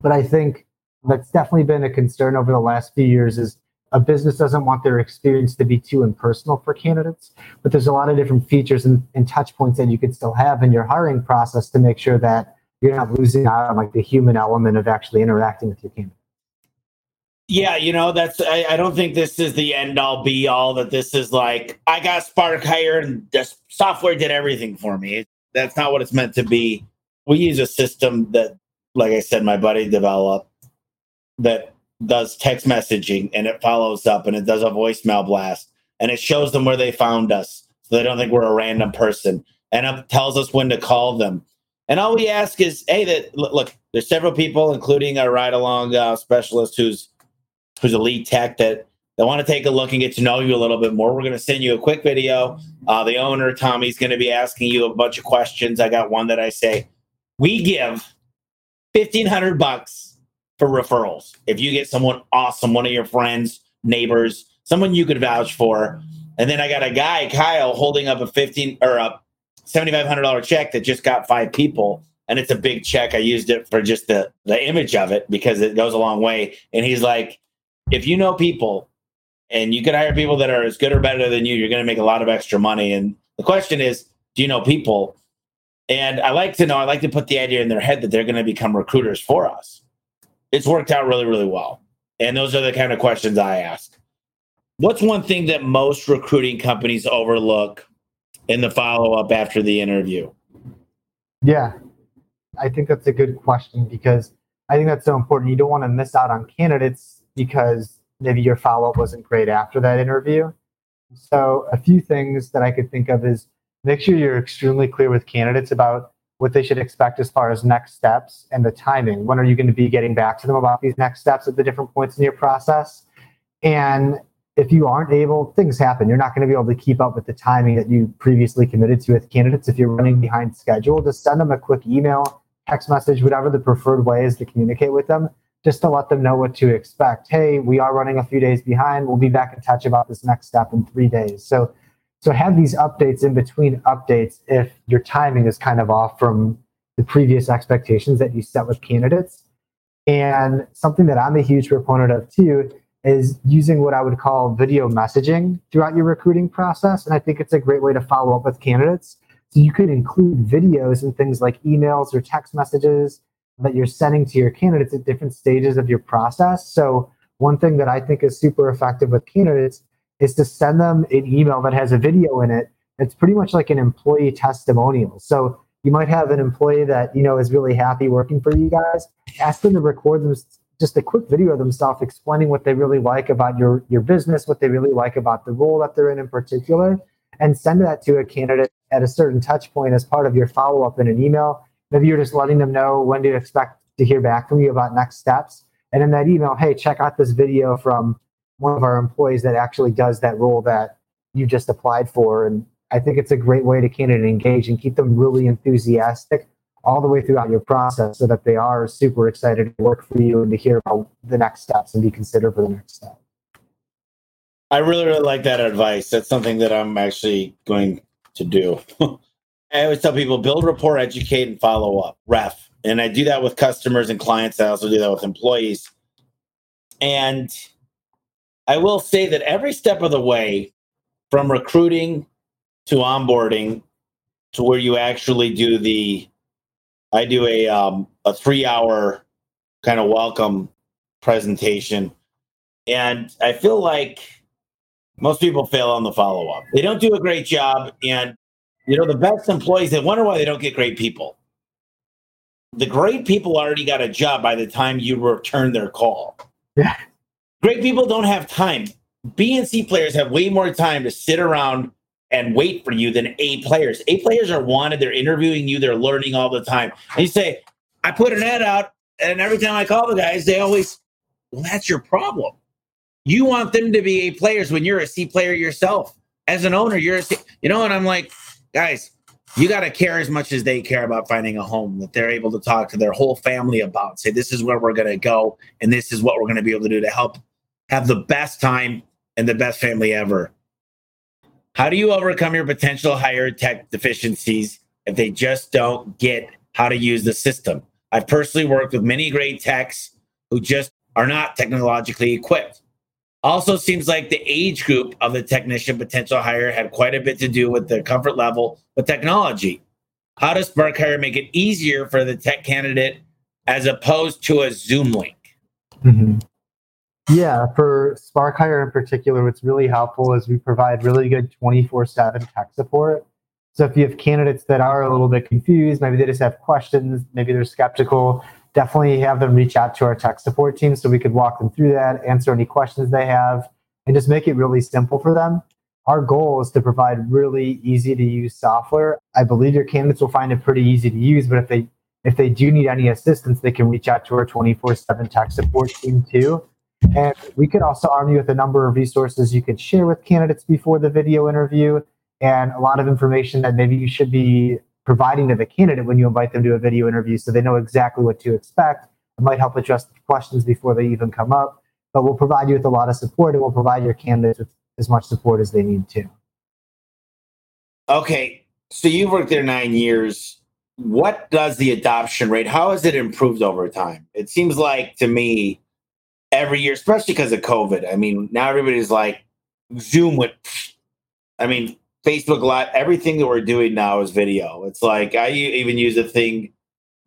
But I think that's definitely been a concern over the last few years is a business doesn't want their experience to be too impersonal for candidates, but there's a lot of different features and, and touch points that you could still have in your hiring process to make sure that you're not losing out on like the human element of actually interacting with your candidate. Yeah, you know, that's I, I, don't think this is the end all be all that this is like I got Spark hired and the software did everything for me. That's not what it's meant to be. We use a system that, like I said, my buddy developed that does text messaging and it follows up and it does a voicemail blast and it shows them where they found us so they don't think we're a random person and it tells us when to call them. And all we ask is, hey, that look, there's several people, including a ride along uh, specialist who's who's a lead tech that they want to take a look and get to know you a little bit more. We're going to send you a quick video. Uh, the owner, Tommy's going to be asking you a bunch of questions. I got one that I say, we give fifteen hundred bucks for referrals. If you get someone awesome, one of your friends, neighbors, someone you could vouch for, and then I got a guy, Kyle, holding up a fifteen or a seventy five hundred dollar check that just got five people, and it's a big check. I used it for just the the image of it because it goes a long way. And he's like, if you know people and you can hire people that are as good or better than you, you're going to make a lot of extra money. And the question is, do you know people? And I like to know, I like to put the idea in their head that they're going to become recruiters for us it's worked out really, really well. And those are the kind of questions I ask. What's one thing that most recruiting companies overlook in the follow up after the interview? Yeah, I think that's a good question because I think that's so important. You don't want to miss out on candidates because maybe your follow up wasn't great after that interview. So, a few things that I could think of is make sure you're extremely clear with candidates about what they should expect as far as next steps and the timing. When are you going to be getting back to them about these next steps at the different points in your process? And if you aren't able, things happen. You're not going to be able to keep up with the timing that you previously committed to with candidates. If you're running behind schedule, just send them a quick email, text message, whatever the preferred way is to communicate with them, just to let them know what to expect. Hey, we are running a few days behind. We'll be back in touch about this next step in three days. So so have these updates in between updates if your timing is kind of off from the previous expectations that you set with candidates. And something that I'm a huge proponent of too is using what I would call video messaging throughout your recruiting process. And I think it's a great way to follow up with candidates. So you could include videos and things like emails or text messages that you're sending to your candidates at different stages of your process. So one thing that I think is super effective with candidates is to send them an email that has a video in it. It's pretty much like an employee testimonial. So you might have an employee that you know is really happy working for you guys. Ask them to record them just a quick video of themselves explaining what they really like about your your business, what they really like about the role that they're in in particular, and send that to a candidate at a certain touch point as part of your follow up in an email. Maybe you're just letting them know when to expect to hear back from you about next steps. And in that email, hey, check out this video from one of our employees that actually does that role that you just applied for. And I think it's a great way to candidate engage and keep them really enthusiastic all the way throughout your process so that they are super excited to work for you and to hear about the next steps and be considered for the next step. I really, really like that advice. That's something that I'm actually going to do. [LAUGHS] I always tell people build rapport, educate, and follow up. Ref. And I do that with customers and clients. I also do that with employees. And I will say that every step of the way, from recruiting to onboarding to where you actually do the, I do a um, a three hour kind of welcome presentation, and I feel like most people fail on the follow up. They don't do a great job, and you know the best employees they wonder why they don't get great people. The great people already got a job by the time you return their call. Yeah. Great people don't have time. B and C players have way more time to sit around and wait for you than A players. A players are wanted. They're interviewing you. They're learning all the time. And you say, I put an ad out, and every time I call the guys, they always, well, that's your problem. You want them to be A players when you're a C player yourself. As an owner, you're a C, you know, and I'm like, guys, you got to care as much as they care about finding a home that they're able to talk to their whole family about. Say, this is where we're going to go, and this is what we're going to be able to do to help have the best time and the best family ever. How do you overcome your potential higher tech deficiencies if they just don't get how to use the system? I've personally worked with many great techs who just are not technologically equipped. Also, seems like the age group of the technician potential hire had quite a bit to do with the comfort level with technology. How does Spark Hire make it easier for the tech candidate as opposed to a Zoom link? Mm-hmm. Yeah, for Spark Hire in particular, what's really helpful is we provide really good 24 7 tech support. So if you have candidates that are a little bit confused, maybe they just have questions, maybe they're skeptical, definitely have them reach out to our tech support team so we could walk them through that, answer any questions they have, and just make it really simple for them. Our goal is to provide really easy to use software. I believe your candidates will find it pretty easy to use, but if they if they do need any assistance, they can reach out to our 24/7 tech support team too. And we could also arm you with a number of resources you could share with candidates before the video interview and a lot of information that maybe you should be providing to the candidate when you invite them to a video interview so they know exactly what to expect. It might help address questions before they even come up, but we'll provide you with a lot of support and we'll provide your candidates with as much support as they need to. Okay, so you've worked there nine years. What does the adoption rate? How has it improved over time? It seems like to me every year, especially because of COVID. I mean, now everybody's like Zoom went. I mean, Facebook Live. Everything that we're doing now is video. It's like I even use a thing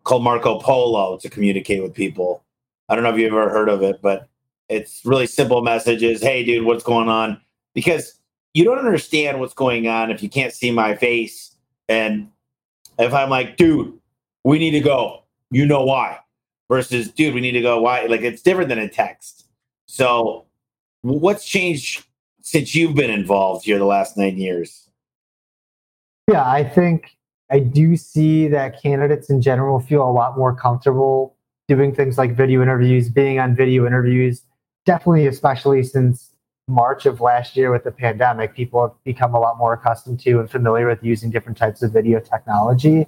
called Marco Polo to communicate with people. I don't know if you've ever heard of it, but it's really simple messages. Hey, dude, what's going on? Because you don't understand what's going on if you can't see my face. And if I'm like, dude, we need to go, you know why versus dude we need to go why like it's different than a text. So what's changed since you've been involved here the last nine years? Yeah i think i do see that candidates in general feel a lot more comfortable doing things like video interviews being on video interviews definitely especially since march of last year with the pandemic people have become a lot more accustomed to and familiar with using different types of video technology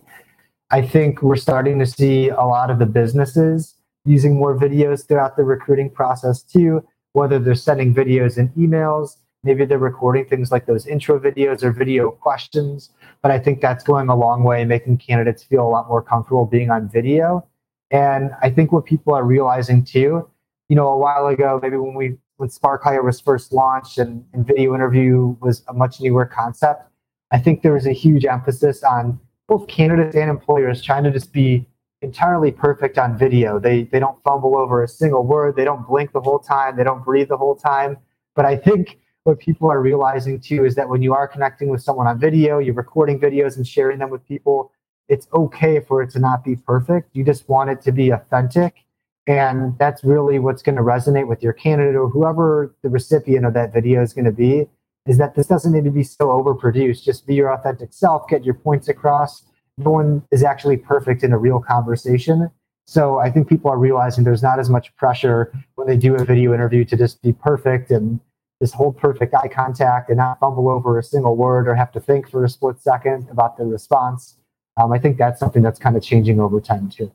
I think we're starting to see a lot of the businesses using more videos throughout the recruiting process too, whether they're sending videos and emails, maybe they're recording things like those intro videos or video questions. But I think that's going a long way, making candidates feel a lot more comfortable being on video. And I think what people are realizing too, you know, a while ago, maybe when we when Spark Hire was first launched and, and video interview was a much newer concept, I think there was a huge emphasis on both candidates and employers trying to just be entirely perfect on video. They they don't fumble over a single word. They don't blink the whole time. They don't breathe the whole time. But I think what people are realizing too is that when you are connecting with someone on video, you're recording videos and sharing them with people. It's okay for it to not be perfect. You just want it to be authentic. And that's really what's going to resonate with your candidate or whoever the recipient of that video is going to be is that this doesn't need to be so overproduced. Just be your authentic self, get your points across. No one is actually perfect in a real conversation. So I think people are realizing there's not as much pressure when they do a video interview to just be perfect and just hold perfect eye contact and not fumble over a single word or have to think for a split second about the response. Um, I think that's something that's kind of changing over time too.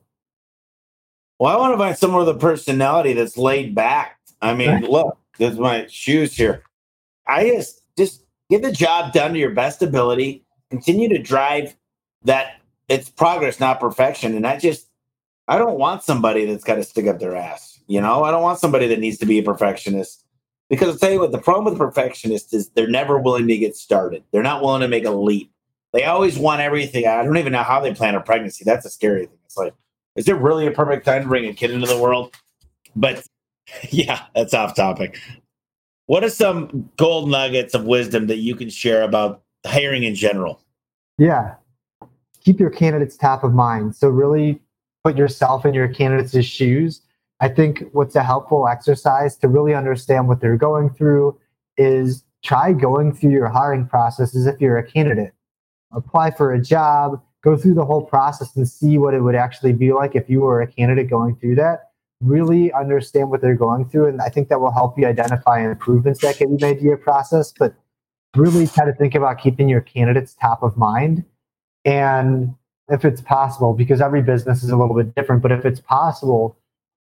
Well, I want to find someone with a personality that's laid back. I mean, [LAUGHS] look, there's my shoes here. I just just get the job done to your best ability. Continue to drive that it's progress, not perfection. And I just I don't want somebody that's got to stick up their ass. You know, I don't want somebody that needs to be a perfectionist. Because I'll tell you what, the problem with perfectionists is they're never willing to get started. They're not willing to make a leap. They always want everything. I don't even know how they plan a pregnancy. That's a scary thing. It's like, is it really a perfect time to bring a kid into the world? But [LAUGHS] yeah, that's off topic. What are some gold nuggets of wisdom that you can share about hiring in general? Yeah. Keep your candidates top of mind. So really put yourself in your candidates' shoes I think what's a helpful exercise to really understand what they're going through is try going through your hiring process as if you're a candidate. Apply for a job, go through the whole process and see what it would actually be like if you were a candidate going through that. Really understand what they're going through. And I think that will help you identify improvements that can be made to your process. But really try to think about keeping your candidates top of mind. And if it's possible, because every business is a little bit different, but if it's possible,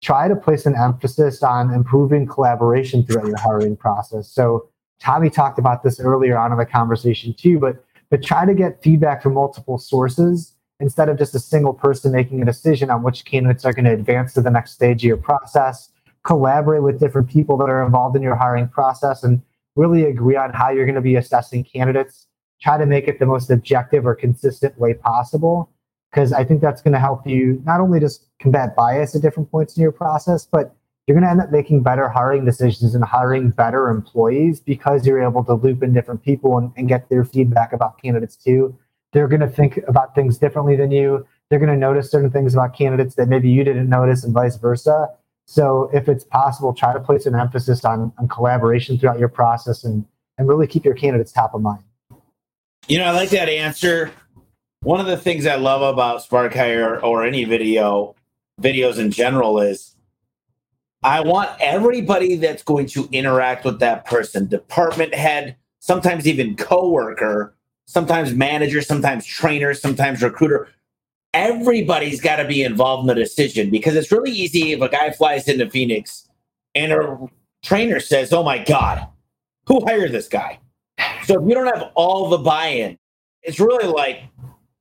try to place an emphasis on improving collaboration throughout your hiring process. So Tommy talked about this earlier on in the conversation too, but but try to get feedback from multiple sources instead of just a single person making a decision on which candidates are going to advance to the next stage of your process. Collaborate with different people that are involved in your hiring process and really agree on how you're going to be assessing candidates. Try to make it the most objective or consistent way possible because I think that's going to help you not only just combat bias at different points in your process, but you're going to end up making better hiring decisions and hiring better employees because you're able to loop in different people and, and get their feedback about candidates too. They're going to think about things differently than you. They're going to notice certain things about candidates that maybe you didn't notice, and vice versa. So, if it's possible, try to place an emphasis on, on collaboration throughout your process and, and really keep your candidates top of mind. You know, I like that answer one of the things I love about Spark Hire or any video videos in general is I want everybody that's going to interact with that person, department head, sometimes even coworker, sometimes manager, sometimes trainer, sometimes recruiter. Everybody's got to be involved in the decision because it's really easy if a guy flies into Phoenix and a trainer says, "Oh my God, who hired this guy?" So if you don't have all the buy-in, it's really like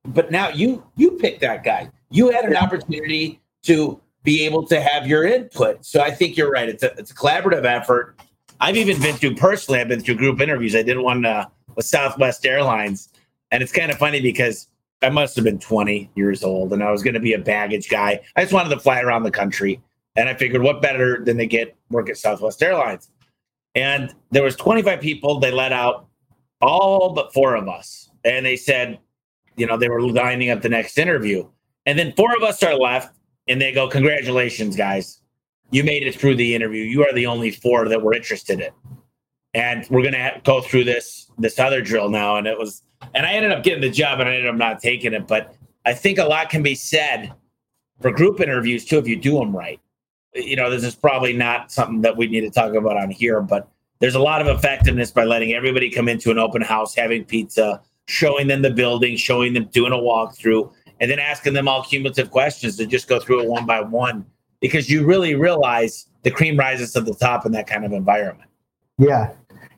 but now you you picked that guy. You had an opportunity to be able to have your input. So I think you're right. It's a it's a collaborative effort. I've even been through personally. I've been through group interviews. I did one uh, with Southwest Airlines, and it's kind of funny because I must have been 20 years old, and I was going to be a baggage guy. I just wanted to fly around the country, and I figured, what better than to get work at Southwest Airlines? And there was 25 people. They let out all but four of us, and they said, you know, they were lining up the next interview. And then four of us are left, and they go, Congratulations, guys. You made it through the interview. You are the only four that were interested in. And we're gonna go through this this other drill now. And it was and I ended up getting the job and I ended up not taking it. But I think a lot can be said for group interviews too if you do them right. You know, this is probably not something that we need to talk about on here, but there's a lot of effectiveness by letting everybody come into an open house, having pizza, showing them the building, showing them doing a walkthrough, and then asking them all cumulative questions to just go through it one by one because you really realize the cream rises to the top in that kind of environment. Yeah.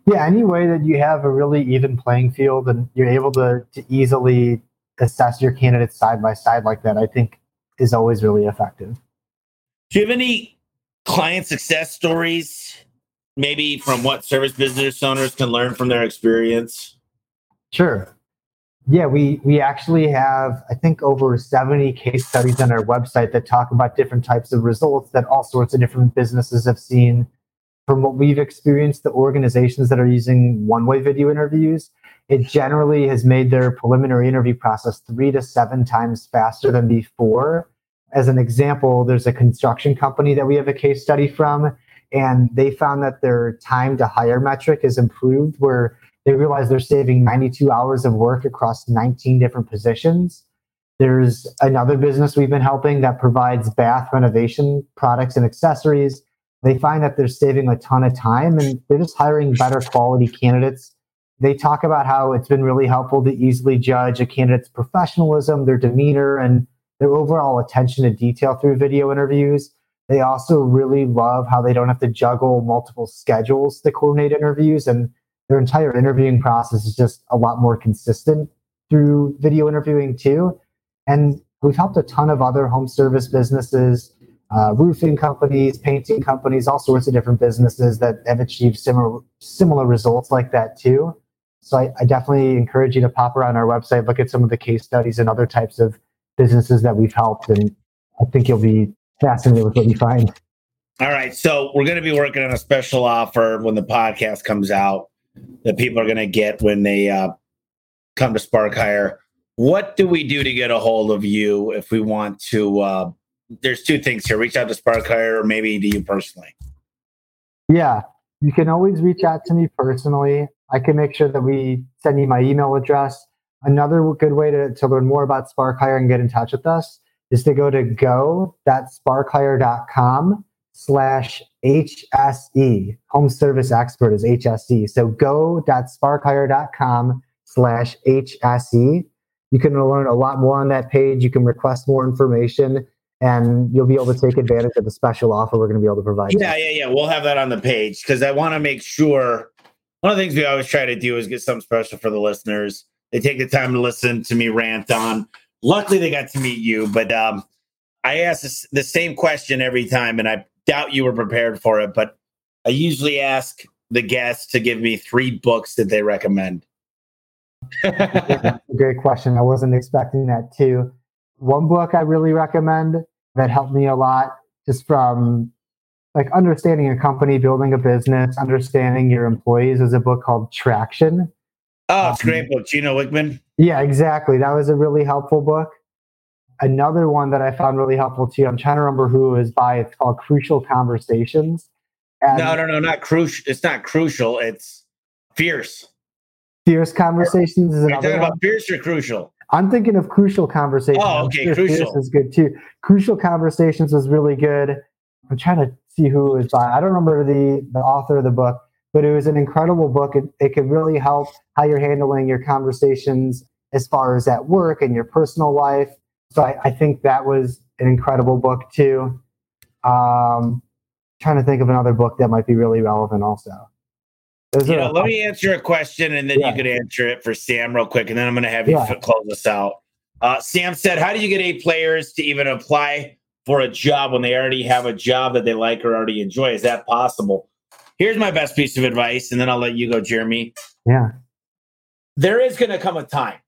Yeah. Any way that you have a really even playing field and you're able to, to easily assess your candidates side by side like that, I think is always really effective. Do you have any client success stories, maybe from what service business owners can learn from their experience? Sure Yeah, we we actually have I think over 70 case studies on our website that talk about different types of results that all sorts of different businesses have seen. From what we've experienced, the organizations that are using one-way video interviews, it generally has made their preliminary interview process three to seven times faster than before. As an example, there's a construction company that we have a case study from, and they found that their time to hire metric has improved where they realize they're saving 92 hours of work across 19 different positions. There's another business we've been helping that provides bath renovation products and accessories. They find that they're saving a ton of time and they're just hiring better quality candidates. They talk about how it's been really helpful to easily judge a candidate's professionalism, their demeanor, and their overall attention to detail through video interviews. They also really love how they don't have to juggle multiple schedules to coordinate interviews, and their entire interviewing process is just a lot more consistent through video interviewing too. And we've helped a ton of other home service businesses, uh, roofing companies, painting companies, all sorts of different businesses that have achieved similar similar results like that too. So I, I definitely encourage you to pop around our website, look at some of the case studies and other types of businesses that we've helped, and I think you'll be fascinated with what you find. All right. So we're going to be working on a special offer when the podcast comes out that people are going to get when they uh, come to Spark Hire. What do we do to get a hold of you if we want to? Uh, there's two things here reach out to Spark Hire or maybe to you personally. Yeah, you can always reach out to me personally. I can make sure that we send you my email address. Another good way to, to learn more about Spark Hire and get in touch with us is to go to go.sparkhire.com slash HSE. Home Service Expert is HSE. So go.sparkhire.com slash HSE. You can learn a lot more on that page. You can request more information and you'll be able to take advantage of the special offer we're going to be able to provide. Yeah, yeah, yeah. We'll have that on the page because I want to make sure. One of the things we always try to do is get something special for the listeners. They take the time to listen to me rant on luckily they got to meet you but um, i ask this, the same question every time and i doubt you were prepared for it but i usually ask the guests to give me three books that they recommend [LAUGHS] great question i wasn't expecting that too one book i really recommend that helped me a lot just from like understanding a company building a business understanding your employees is a book called traction oh it's a um, great book gino wickman yeah, exactly. That was a really helpful book. Another one that I found really helpful too. I'm trying to remember who it was by. It's called Crucial Conversations. And no, no, no, not crucial. It's not crucial. It's fierce. Fierce Conversations is another. Are you talking one. about fierce or crucial? I'm thinking of Crucial Conversations. Oh, okay, sure crucial is good too. Crucial Conversations was really good. I'm trying to see who it was by. I don't remember the the author of the book, but it was an incredible book. It, it could really help how you're handling your conversations as far as at work and your personal life. So I, I think that was an incredible book too. Um, trying to think of another book that might be really relevant also. You know, let me answer a question and then yeah. you could answer it for Sam real quick, and then I'm going to have you yeah. close us out. Uh, Sam said, How do you get A players to even apply for a job when they already have a job that they like or already enjoy? Is that possible? Here's my best piece of advice, and then I'll let you go, Jeremy. Yeah. There is going to come a time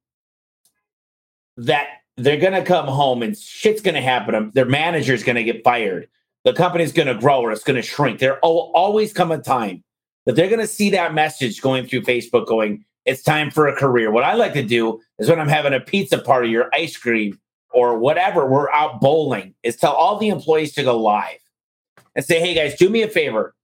that they're going to come home and shit's going to happen. Their manager's going to get fired. The company's going to grow or it's going to shrink. There will always come a time that they're going to see that message going through Facebook going, it's time for a career. What I like to do is when I'm having a pizza party or ice cream or whatever, we're out bowling, is tell all the employees to go live and say, hey guys, do me a favor.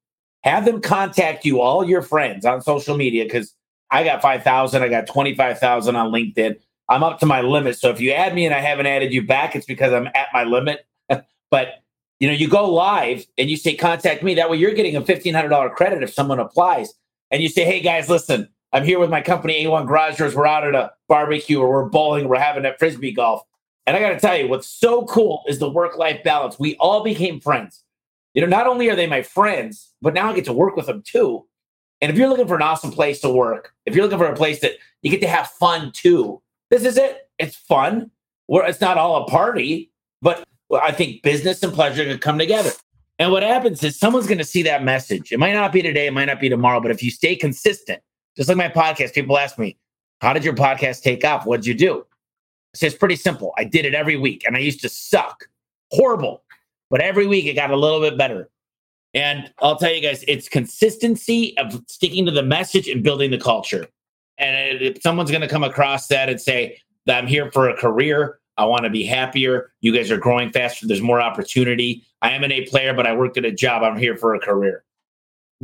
Have them contact you, all your friends on social media, because I got 5,000, I got 25,000 on LinkedIn. I'm up to my limit. So if you add me and I haven't added you back, it's because I'm at my limit. [LAUGHS] but you know, you go live and you say contact me. That way you're getting a $1,500 credit if someone applies. And you say, hey guys, listen, I'm here with my company, A1 Garage Doors. We're out at a barbecue or we're bowling, we're having a frisbee golf. And I got to tell you, what's so cool is the work life balance. We all became friends. You know, not only are they my friends, but now I get to work with them too. And if you're looking for an awesome place to work, if you're looking for a place that you get to have fun too, this is it. It's fun. Where it's not all a party, but I think business and pleasure can come together. And what happens is someone's going to see that message. It might not be today, it might not be tomorrow, but if you stay consistent, just like my podcast, people ask me, How did your podcast take off? What'd you do? I said, It's pretty simple. I did it every week and I used to suck. Horrible. But every week it got a little bit better. And I'll tell you guys, it's consistency of sticking to the message and building the culture. And if someone's going to come across that and say that I'm here for a career, I want to be happier. You guys are growing faster. There's more opportunity. I am an A player, but I worked at a job. I'm here for a career.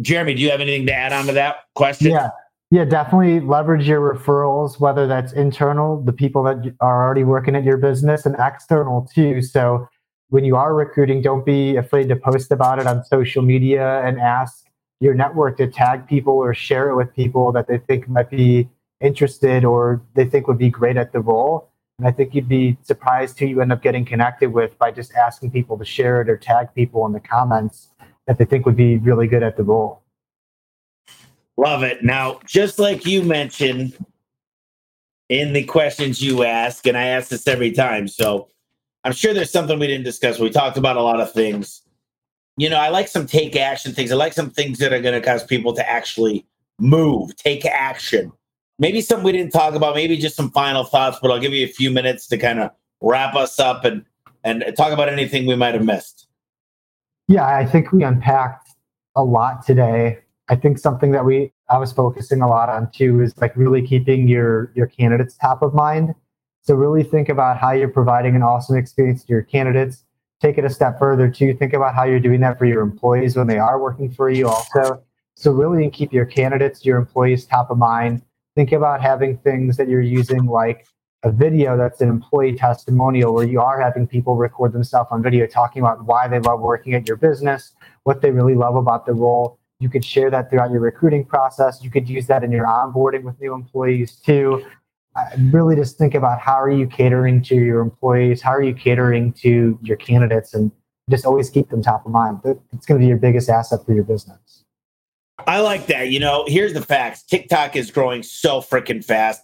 Jeremy, do you have anything to add on to that question? Yeah. Yeah, definitely leverage your referrals, whether that's internal, the people that are already working at your business, and external too. So when you are recruiting, don't be afraid to post about it on social media and ask your network to tag people or share it with people that they think might be interested or they think would be great at the role. And I think you'd be surprised who you end up getting connected with by just asking people to share it or tag people in the comments that they think would be really good at the role. Love it. Now, just like you mentioned in the questions you ask, and I ask this every time, so I'm sure there's something we didn't discuss. We talked about a lot of things. You know, I like some take action things. I like some things that are going to cause people to actually move, take action. Maybe something we didn't talk about, maybe just some final thoughts, but I'll give you a few minutes to kind of wrap us up and and talk about anything we might have missed. Yeah, I think we unpacked a lot today. I think something that we I was focusing a lot on too is like really keeping your your candidates top of mind. So really think about how you're providing an awesome experience to your candidates. Take it a step further too. Think about how you're doing that for your employees when they are working for you also. So really keep your candidates, your employees top of mind. Think about having things that you're using like a video that's an employee testimonial where you are having people record themselves on video talking about why they love working at your business, what they really love about the role. You could share that throughout your recruiting process. You could use that in your onboarding with new employees too. Uh, really just think about how are you catering to your employees? How are you catering to your candidates? And just always keep them top of mind. It's going to be your biggest asset for your business i like that you know here's the facts. Tiktok is growing so freaking fast.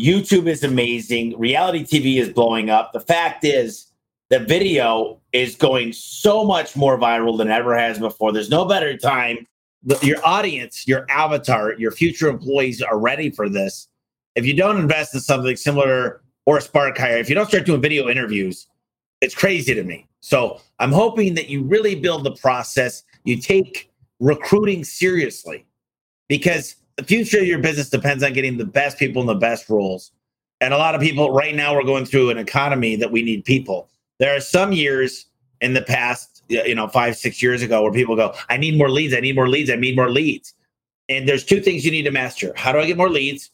Youtube is amazing. Reality tv is blowing up. The fact is the video is going so much more viral than ever has before. There's no better time. Your audience your avatar your future employees are ready for this. If you don't invest in something similar or a Spark Hire, if you don't start doing video interviews, it's crazy to me. So I'm hoping that you really build the process. You take recruiting seriously because the future of your business depends on getting the best people in the best roles. And a lot of people right now we're going through an economy that we need people. There are some years in the past, you know, five, six years ago where people go, I need more leads, I need more leads, I need more leads. And there's two things you need to master. How do I get more leads?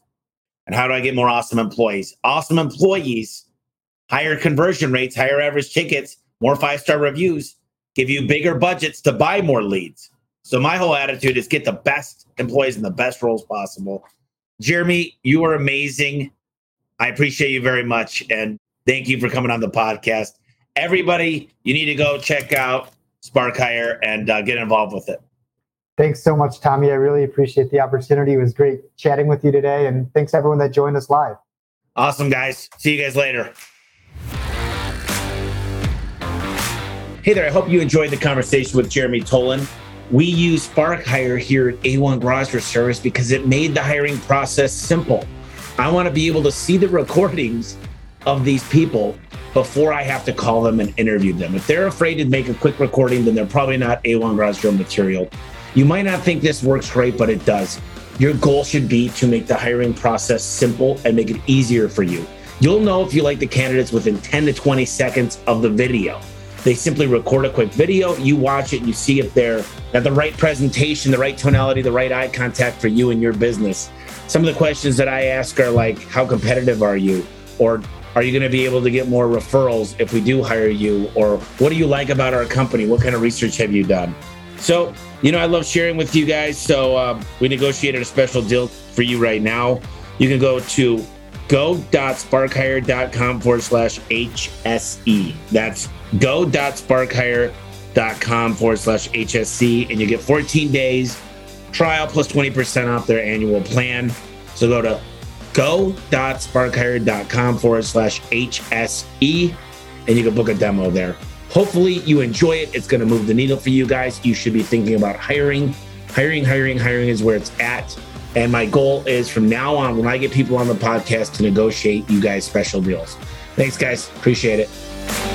And how do I get more awesome employees? Awesome employees, higher conversion rates, higher average tickets, more five star reviews, give you bigger budgets to buy more leads. So my whole attitude is get the best employees in the best roles possible. Jeremy, you are amazing. I appreciate you very much. And thank you for coming on the podcast. Everybody, you need to go check out Spark Hire and uh, get involved with it. Thanks so much, Tommy. I really appreciate the opportunity. It was great chatting with you today. And thanks everyone that joined us live. Awesome, guys. See you guys later. Hey there. I hope you enjoyed the conversation with Jeremy Tolan. We use Spark Hire here at A1 Garage Service because it made the hiring process simple. I want to be able to see the [LAUGHS] recordings of these people before I have to call them and interview them. If they're afraid to make a quick recording, then they're probably not A1 Garage material. You might not think this works great, but it does. Your goal should be to make the hiring process simple and make it easier for you. You'll know if you like the candidates within 10 to 20 seconds of the video. They simply record a quick video, you watch it, you see if they're at the right presentation, the right tonality, the right eye contact for you and your business. Some of the questions that I ask are like, how competitive are you? Or are you going to be able to get more referrals if we do hire you? Or what do you like about our company? What kind of research have you done? So, you know, I love sharing with you guys. So, um, we negotiated a special deal for you right now. You can go to go.sparkhire.com forward slash HSE. That's go.sparkhire.com forward slash HSE. And you get 14 days trial plus 20% off their annual plan. So go to go.sparkhire.com forward slash HSE and you can book a demo there. Hopefully, you enjoy it. It's going to move the needle for you guys. You should be thinking about hiring. Hiring, hiring, hiring is where it's at. And my goal is from now on, when I get people on the podcast, to negotiate you guys special deals. Thanks, guys. Appreciate it.